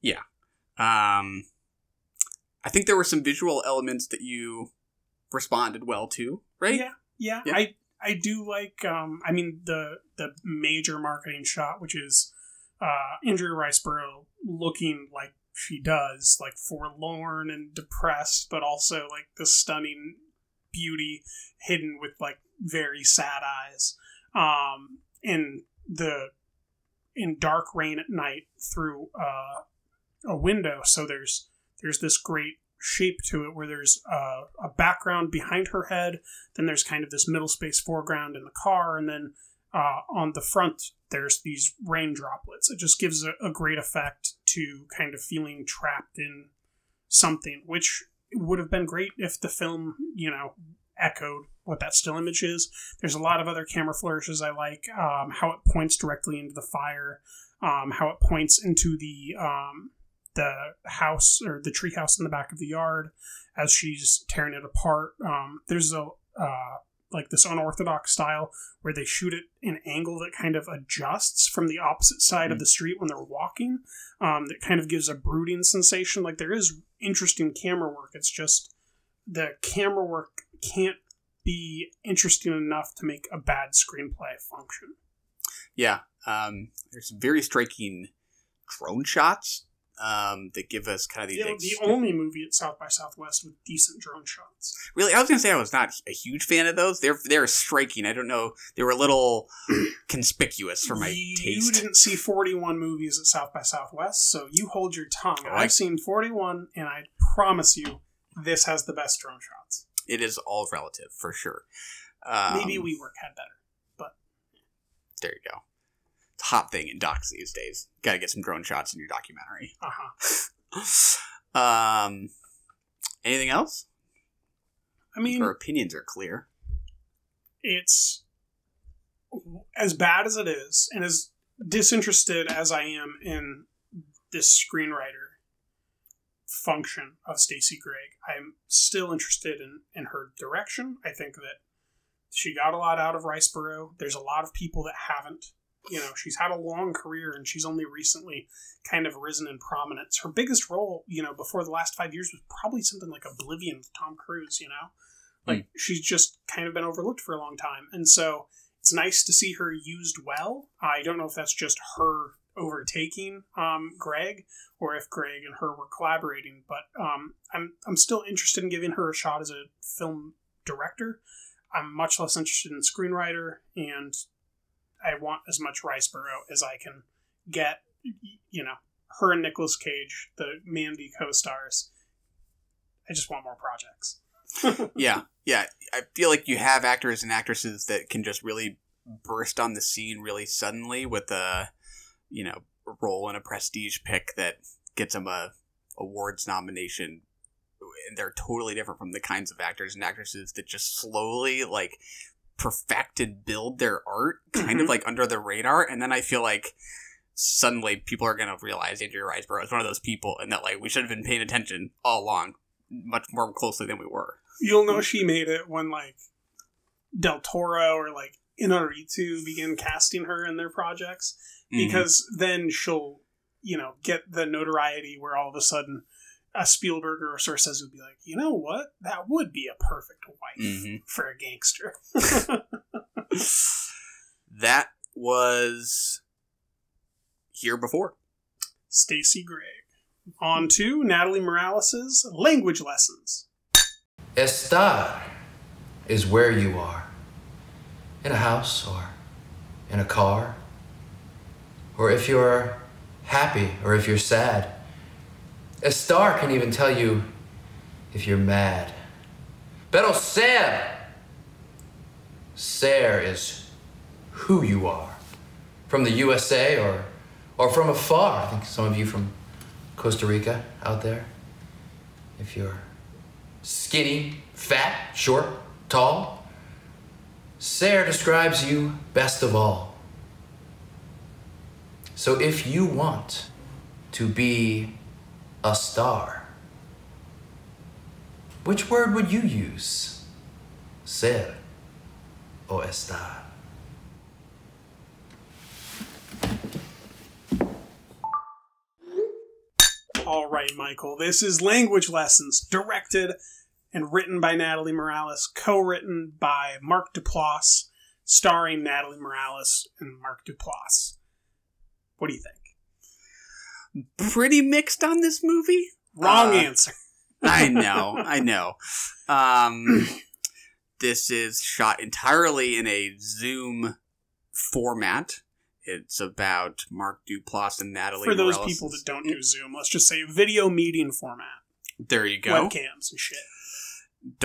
Yeah. Um, I think there were some visual elements that you responded well to, right? Yeah, yeah. Yeah. I I do like. Um, I mean the the major marketing shot, which is uh, Andrea Riseborough looking like she does, like forlorn and depressed, but also like the stunning beauty hidden with like very sad eyes. Um, in the in dark rain at night through uh, a window. So there's there's this great shape to it where there's uh, a background behind her head then there's kind of this middle space foreground in the car and then uh, on the front there's these rain droplets it just gives a, a great effect to kind of feeling trapped in something which would have been great if the film you know echoed what that still image is there's a lot of other camera flourishes i like um, how it points directly into the fire um, how it points into the um, the house or the tree house in the back of the yard as she's tearing it apart. Um, there's a uh, like this unorthodox style where they shoot it an angle that kind of adjusts from the opposite side of the street when they're walking. Um, that kind of gives a brooding sensation. Like there is interesting camera work. It's just the camera work can't be interesting enough to make a bad screenplay function. Yeah. Um, there's very striking drone shots um, that give us kind of these. The, only movie at South by Southwest with decent drone shots. Really, I was gonna say I was not a huge fan of those. They're they're striking. I don't know. They were a little (clears throat) conspicuous for my you taste. You didn't see 41 movies at South by Southwest, so you hold your tongue. Oh, I've seen 41, and I promise you, this has the best drone shots. It is all relative for sure. Um, Maybe WeWork had better, but There you go. Hot thing in docs these days. Got to get some drone shots in your documentary. uh huh. (laughs) Um, anything else? I mean, Our opinions are clear. it's as bad as it is, and as disinterested as I am in this screenwriter function of Stacy Gregg, I'm still interested in, in her direction. I think that she got a lot out of Riseborough. There's a lot of people that haven't. You know, she's had a long career and she's only recently kind of risen in prominence. Her biggest role, you know, before the last five years was probably something like Oblivion with Tom Cruise, you know? Like, she's just kind of been overlooked for a long time. And so it's nice to see her used well. I don't know if that's just her overtaking um, Gregg or if Gregg and her were collaborating, but um, I'm, I'm still interested in giving her a shot as a film director. I'm much less interested in screenwriter, and I want as much Riseborough as I can get. You know, her and Nicolas Cage, the Mandy co-stars. I just want more projects. (laughs) (laughs) yeah, yeah. I feel like you have actors and actresses that can just really burst on the scene really suddenly with a, you know, role in a prestige pick that gets them a awards nomination. And they're totally different from the kinds of actors and actresses that just slowly like perfect and build their art kind Mhm. of like under the radar. And then I feel like suddenly people are going to realize Andrea Riseborough is one of those people and that like we should have been paying attention all along much more closely than we were. You'll know she made it when like Del Toro or like Inarritu begin casting her in their projects Mhm. because then she'll you know get the notoriety where all of a sudden a Spielberg or a Scorsese would be like, you know what, that would be a perfect wife Mhm. for a gangster. (laughs) that was here before. Stacy Gregg. On to Natalie Morales' language lessons. Estar is where you are. In a house or in a car. Or if you're happy or if you're sad. Estar can even tell you if you're mad. Pero ser. Ser is who you are. From the USA or or from afar. I think some of you from Costa Rica out there. If you're skinny, fat, short, tall. Ser describes you best of all. So if you want to be a star, which word would you use? Ser o estar? All right, Michael. This is Language Lessons, directed and written by Natalie Morales, co-written by Mark Duplass, starring Natalie Morales and Mark Duplass. What do you think? Pretty mixed on this movie. Wrong Uh, answer. (laughs) I know, I know. Um, this is shot entirely in a Zoom format. It's about Mark Duplass and Natalie. For those Morales' people that don't do Zoom, let's just say video meeting format, there you go. webcams and shit.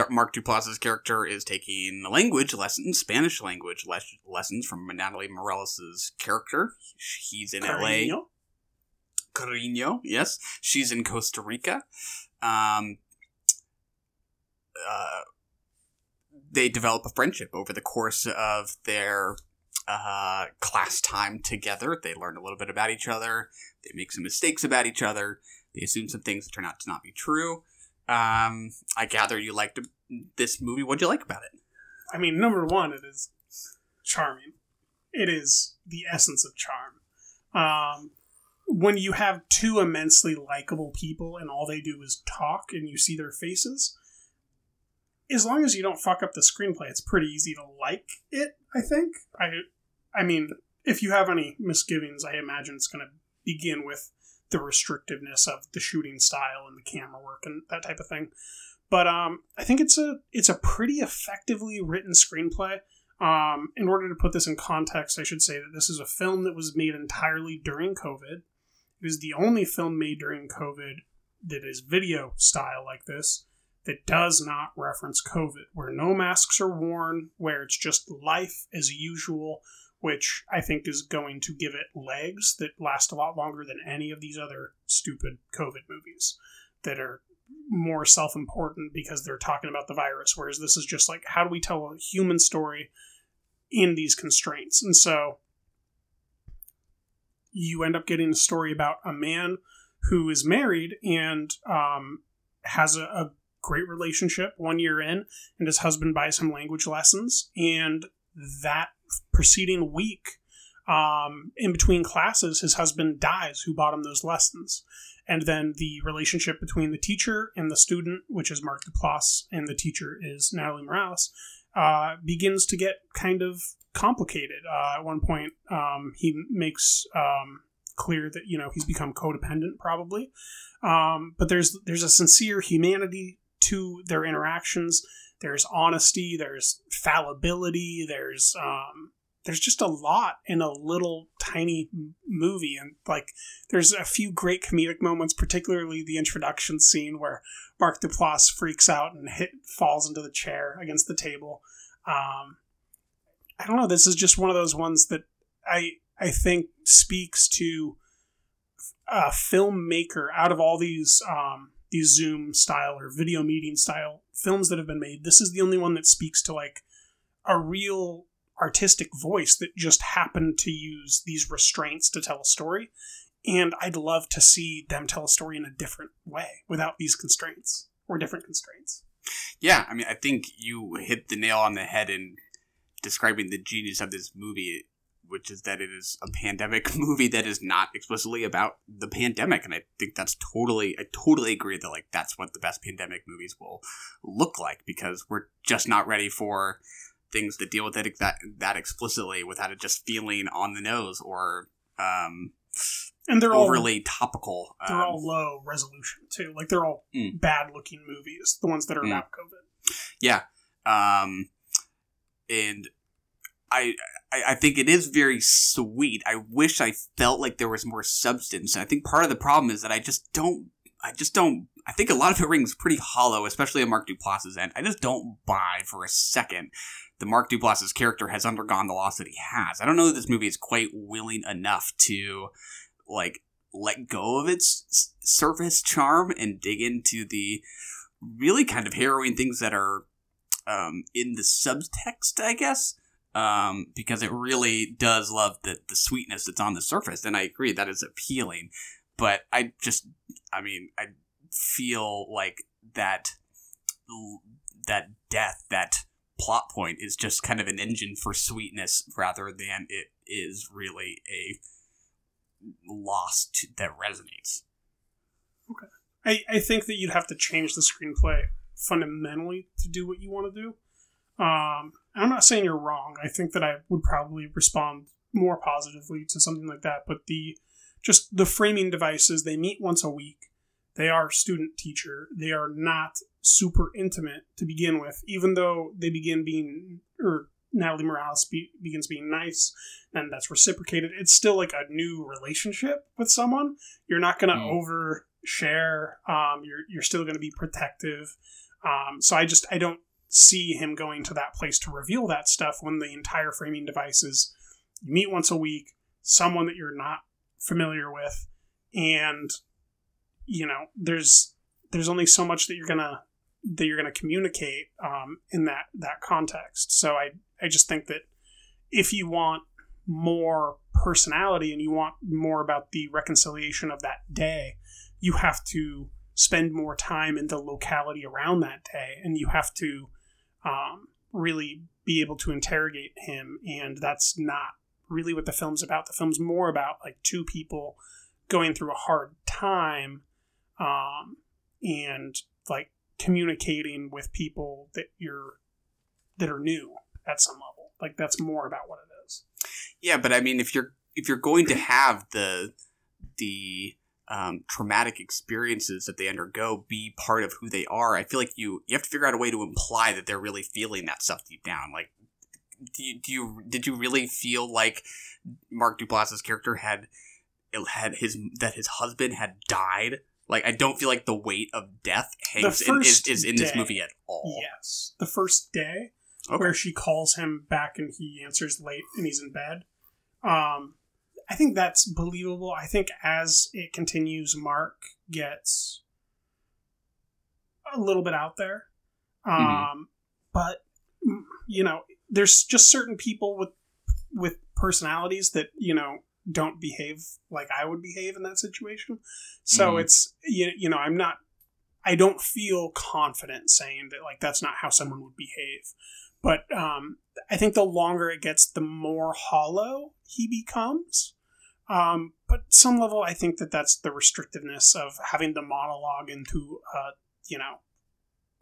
Mark Duplass's character is taking language lessons, Spanish language les- lessons from Natalie Morales' character. He's in LA. Carino? Carino, yes. She's in Costa Rica. Um, uh, they develop a friendship over the course of their uh, class time together. They learn a little bit about each other. They make some mistakes about each other. They assume some things that turn out to not be true. Um, I gather you liked this movie. What'd you like about it? I mean, number one, it is charming. It is the essence of charm. Um, when you have two immensely likable people and all they do is talk and you see their faces, as long as you don't fuck up the screenplay, it's pretty easy to like it. I think. I, I mean, if you have any misgivings, I imagine it's going to begin with the restrictiveness of the shooting style and the camera work and that type of thing. But um, I think it's a it's a pretty effectively written screenplay. Um, in order to put this in context, I should say that this is a film that was made entirely during COVID. It is the only film made during COVID that is video style like this that does not reference COVID, where no masks are worn, where it's just life as usual, which I think is going to give it legs that last a lot longer than any of these other stupid COVID movies that are more self important because they're talking about the virus, whereas this is just like, how do we tell a human story in these constraints? And so you end up getting a story about a man who is married and um, has a, a great relationship one year in, and his husband buys him language lessons. And that preceding week, Um, in between classes, his husband dies, who bought him those lessons. And then the relationship between the teacher and the student, which is Mark Duplass, and the teacher is Natalie Morales, uh, begins to get kind of complicated. Uh, at one point, um, he makes um, clear that you know he's become codependent, probably. Um, but there's there's a sincere humanity to their interactions. There's honesty. There's fallibility. There's um, there's just a lot in a little tiny movie and like there's a few great comedic moments particularly the introduction scene where mark duplass freaks out and hit falls into the chair against the table um, i don't know this is just one of those ones that i i think speaks to a filmmaker out of all these um, these zoom style or video meeting style films that have been made this is the only one that speaks to like a real artistic voice that just happened to use these restraints to tell a story. And I'd love to see them tell a story in a different way without these constraints or different constraints. Yeah, I mean, I think you hit the nail on the head in describing the genius of this movie, which is that it is a pandemic (laughs) movie that is not explicitly about the pandemic, and I think that's totally, I totally agree that like that's what the best pandemic movies will look like because we're just not ready for things that deal with it that that explicitly without it just feeling on the nose or um and they're overly all, topical. They're um, all low resolution too. Like they're all Mm. bad looking movies. The ones that are Mm. about COVID. Yeah. Um, and I, I think it is very sweet. I wish I felt like there was more substance. And I think part of the problem is that I just don't. I just don't. I think a lot of it rings pretty hollow, especially on Mark Duplass's end. I just don't buy for a second that Mark Duplass's character has undergone the loss that he has. I don't know that this movie is quite willing enough to like let go of its surface charm and dig into the really kind of harrowing things that are um, in the subtext, I guess, um, because it really does love the, the sweetness that's on the surface. And I agree that is appealing. But I just, I mean, I feel like that that death, that plot point is just kind of an engine for sweetness rather than it is really a loss to, that resonates. Okay. I, I think that you'd have to change the screenplay fundamentally to do what you want to do. Um, I'm not saying you're wrong. I think that I would probably respond more positively to something like that. But the just the framing devices, they meet once a week. They are student teacher. They are not super intimate to begin with, even though they begin being or Natalie Morales be, begins being nice, and that's reciprocated. It's still like a new relationship with someone. You're not going to Mm. overshare. Um, you're you're still going to be protective. Um, so I just I don't see him going to that place to reveal that stuff when the entire framing device is you meet once a week, someone that you're not familiar with, and you know there's there's only so much that you're gonna that you're gonna communicate um, in that that context. So I I just think that if you want more personality and you want more about the reconciliation of that day, you have to spend more time in the locality around that day, and you have to um, really be able to interrogate him. And that's not really what the film's about. The film's more about like two people going through a hard time um, and like communicating with people that you're that are new at some level. Like that's more about what it is. Yeah, but I mean, if you're if you're going to have the the um, traumatic experiences that they undergo be part of who they are, I feel like you you have to figure out a way to imply that they're really feeling that stuff deep down. Like, do you, do you did you really feel like Mark Duplass's character had had his that his husband had died? Like, I don't feel like the weight of death hangs in, is, is in this movie at all. Yes, the first day Okay. where she calls him back and he answers late and he's in bed. Um, I think that's believable. I think as it continues, Mark gets a little bit out there. Um, Mhm. but you know, there's just certain people with with personalities that you know don't behave like I would behave in that situation. So Mhm. it's you, you know I'm not I don't feel confident saying that like that's not how someone would behave. But um, I think the longer it gets, the more hollow he becomes. Um, but some level, I think that that's the restrictiveness of having the monologue into, uh, you know,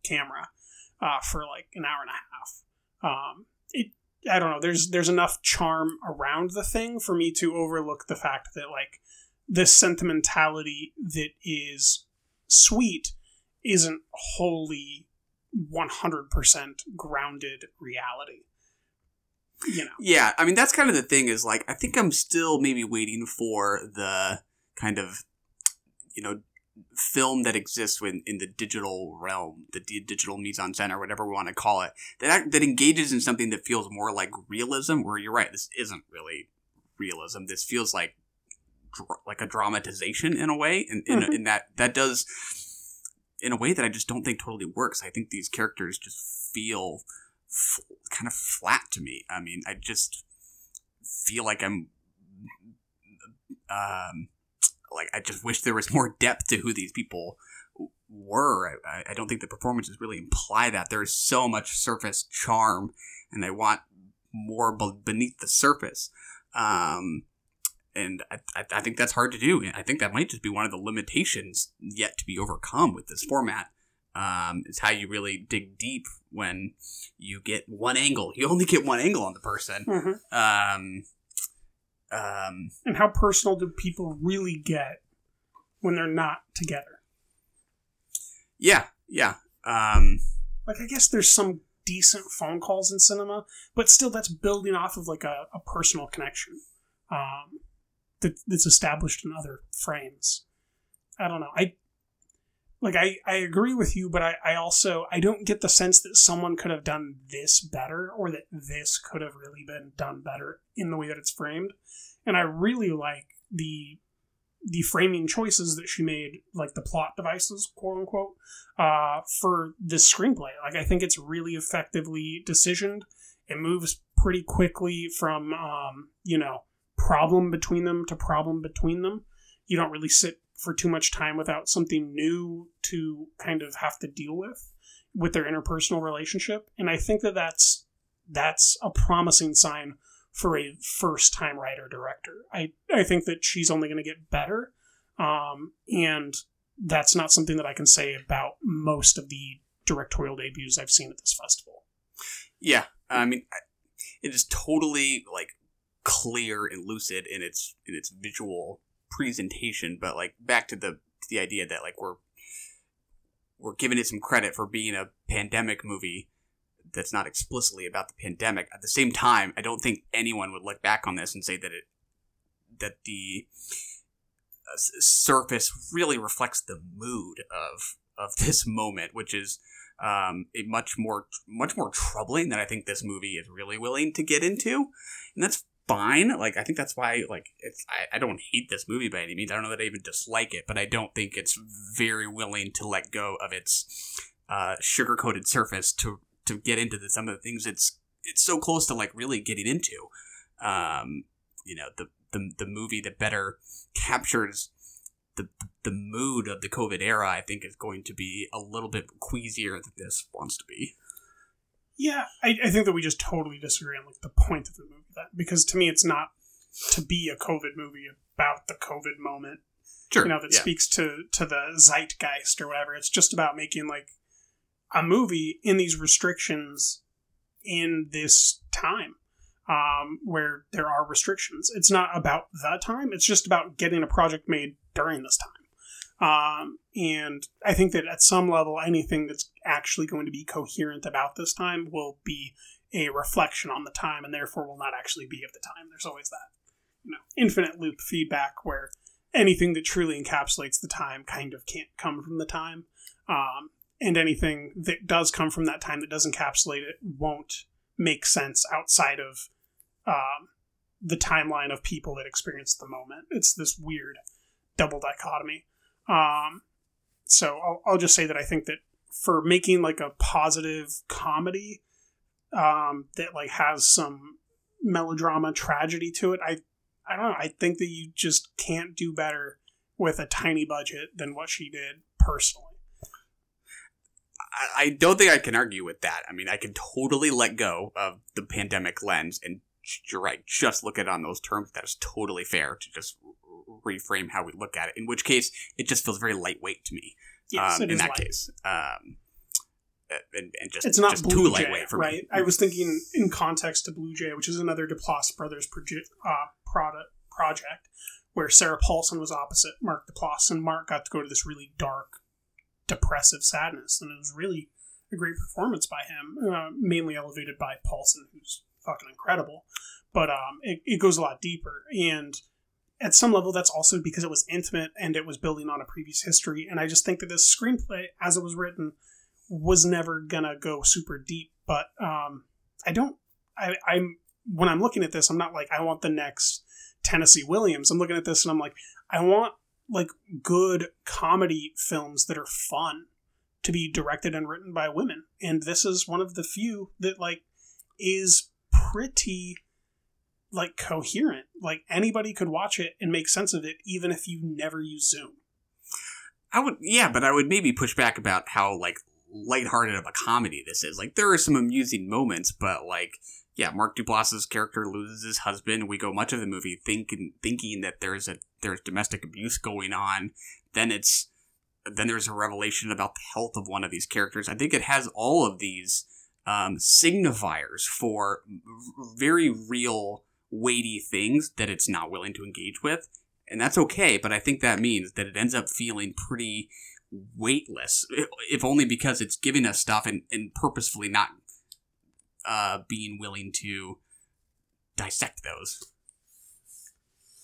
camera uh, for like an hour and a half. Um, it, I don't know. There's there's enough charm around the thing for me to overlook the fact that like this sentimentality that is sweet isn't wholly 100% grounded reality. You know. Yeah, I mean that's kind of the thing is like I think I'm still maybe waiting for the kind of you know film that exists in, in the digital realm, the d- digital mise en scène or whatever we want to call it, that that engages in something that feels more like realism. Where you're right, this isn't really realism. This feels like dr- like a dramatization in a way, and in, Mhm. in that that does in a way that I just don't think totally works. I think these characters just feel f- kind of flat to me. I mean, I just feel like I'm um like I just wish there was more depth to who these people were. I, I don't think the performances really imply that. There is so much surface charm, and I want more be- beneath the surface. Um, and I, I think that's hard to do. I think that might just be one of the limitations yet to be overcome with this format. Um, is how you really dig deep when you get one angle. You only get one angle on the person. Mhm. Um, um, And how personal do people really get when they're not together? yeah, yeah. Um, Like, I guess there's some decent phone calls in cinema, but still, that's building off of like a, a personal connection um, that, that's established in other frames. I don't know. I like I, I agree with you, but I, I also I don't get the sense that someone could have done this better or that this could have really been done better in the way that it's framed. And I really like the the framing choices that she made, like the plot devices, quote unquote, uh, for this screenplay. Like I think it's really effectively decisioned. It moves pretty quickly from um, you know problem between them to problem between them. You don't really sit for too much time without something new to kind of have to deal with with their interpersonal relationship. And I think that that's that's a promising sign for a first time writer director. I, I think that she's only going to get better. Um, and that's not something that I can say about most of the directorial debuts I've seen at this festival. Yeah, I mean, it is totally like clear and lucid in its in its visual presentation. But like back to the to the idea that like we're we're giving it some credit for being a pandemic movie that's not explicitly about the pandemic. At the same time, I don't think anyone would look back on this and say that it that the uh, surface really reflects the mood of of (laughs) this moment, which is um, a much more much more troubling than I think this movie is really willing to get into, and that's fine. Like I think that's why like it's I, I don't hate this movie by any means. I don't know that I even dislike it, but I don't think it's very willing to let go of its uh, sugar coated surface to to get into the, some of the things it's it's so close to like really getting into. Um, you know the the the movie that better captures the the mood of the COVID era, I think, is going to be a little bit queasier than this wants to be. Yeah, I, I think that we just totally disagree on like the point of the movie. That because to me, it's not to be a COVID movie about the COVID moment. Sure, you know that yeah. speaks to to the zeitgeist or whatever. It's just about making like a movie in these restrictions in this time um, where there are restrictions. It's not about the time. It's just about getting a project made during this time. Um, and I think that at some level, anything that's actually going to be coherent about this time will be a reflection on the time, and therefore will not actually be of the time. There's always that, you know, infinite loop feedback where anything that truly encapsulates the time kind of can't come from the time, um, and anything that does come from that time that does encapsulate it won't make sense outside of um, the timeline of people that experienced the moment. It's this weird double dichotomy. Um, so I'll, I'll just say that I think that for making like a positive comedy um, that like has some melodrama tragedy to it, I I don't know. I think that you just can't do better with a tiny budget than what she did personally. I, I don't think I can argue with that. I mean, I can totally let go of the pandemic lens and you're right, just look at it on those terms. That is totally fair to just reframe how we look at it. In which case, it just feels very lightweight to me. Yes, um, it in is that light. case, um, and, and just it's not just Blue too Jay, lightweight for right? me. I was thinking in context to Blue Jay, which is another Duplass Brothers proje- uh, product project, where Sarah Paulson was opposite Mark Duplass, and Mark got to go to this really dark, depressive sadness, and it was really a great performance by him, uh, mainly elevated by Paulson, who's fucking incredible. But um, it, it goes a lot deeper, and at some level, that's also because it was intimate and it was building on a previous history. And I just think that this screenplay, as it was written, was never gonna go super deep. But um, I don't. I, I'm when I'm looking at this, I'm not like I want the next Tennessee Williams. I'm looking at this and I'm like, I want like good comedy films that are fun to be directed and written by women. And this is one of the few that like is pretty like coherent. Like anybody could watch it and make sense of it, even if you never use Zoom. I would, yeah, but I would maybe push back about how like lighthearted of a comedy this is. Like there are some amusing moments, but like yeah, Mark Duplass's character loses his husband. We go much of the movie thinking thinking that there's a there's domestic abuse going on. Then it's then there's a revelation about the health of one of these characters. I think it has all of these um, signifiers for very real weighty things that it's not willing to engage with. And that's okay, but I think that means that it ends up feeling pretty weightless, if only because it's giving us stuff and, and purposefully not uh, being willing to dissect those.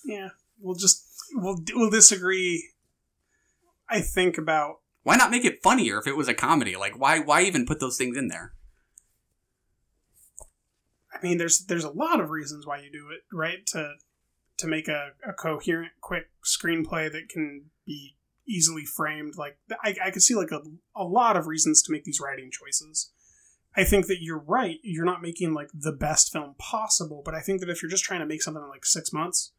Yeah, we'll just we'll we'll disagree. I think about Why not make it funnier if it was a comedy? Like why why even put those things in there? I mean, there's there's a lot of reasons why you do it, right? To to make a, a coherent, quick screenplay that can be easily framed. Like I, I could see like a, a lot of reasons to make these writing choices. I think that you're right. You're not making like the best film possible, but I think that if you're just trying to make something in like six months,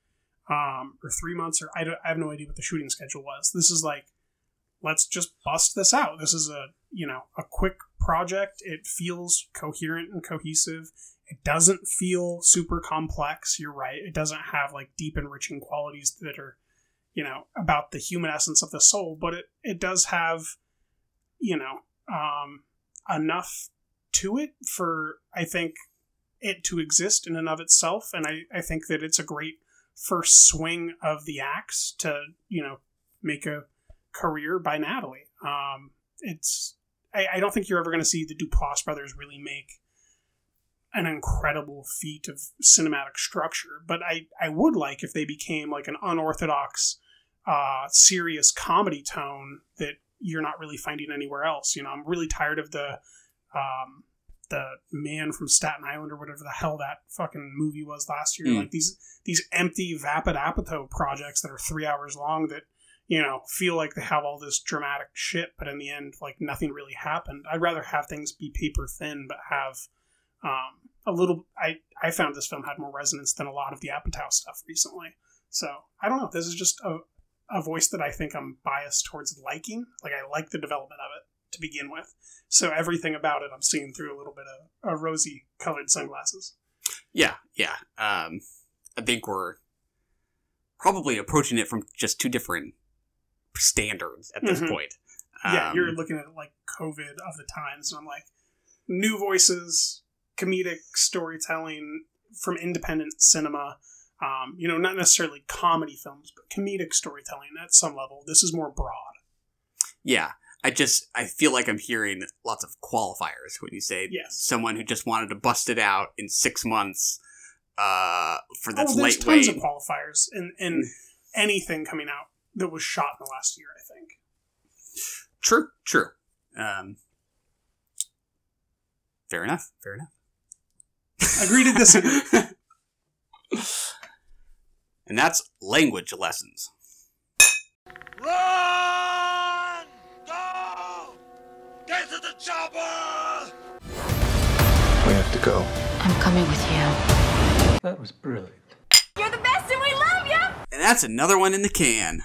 um, or three months, or I, don't, I have no idea what the shooting schedule was. This is like, let's just bust this out. This is a you know a quick project. It feels coherent and cohesive. It doesn't feel super complex. You're right. It doesn't have like deep enriching qualities that are, you know, about the human essence of the soul, but it, it does have, you know, um, enough to it for, I think, it to exist in and of itself. And I, I think that it's a great first swing of the axe to, you know, make a career by Natalie. Um, it's, I, I don't think you're ever going to see the Duplass brothers really make an incredible feat of cinematic structure. But I, I would like if they became like an unorthodox, uh, serious comedy tone that you're not really finding anywhere else. You know, I'm really tired of the, um, the man from Staten Island or whatever the hell that fucking movie was last year. Mm. Like these these empty vapid apatow projects that are three hours long that you know feel like they have all this dramatic shit, but in the end, like nothing really happened. I'd rather have things be paper thin, but have um, a little. I I found this film had more resonance than a lot of the Apatow stuff recently. So I don't know. This is just a a voice that I think I'm biased towards liking. Like I like the development of it to begin with. So everything about it I'm seeing through a little bit of, of rosy colored sunglasses. Yeah, yeah. Um, I think we're probably approaching it from just two different standards at this Mhm. point. yeah, Um, you're looking at like COVID of the times, and I'm like, new voices, comedic storytelling from independent cinema. Um, you know, not necessarily comedy films, but comedic storytelling at some level. This is more broad. Yeah, I just I feel like I'm hearing lots of qualifiers when you say Yes. someone who just wanted to bust it out in six months uh, for that's oh, there's lightweight. tons of qualifiers in, in anything coming out that was shot in the last year, I think. True, true. Um, fair enough. Fair enough. Agree to disagree. (laughs) and that's language lessons. Run! Go! Get to the chopper! We have to go. I'm coming with you. That was brilliant. You're the best and we love you! And that's another one in the can.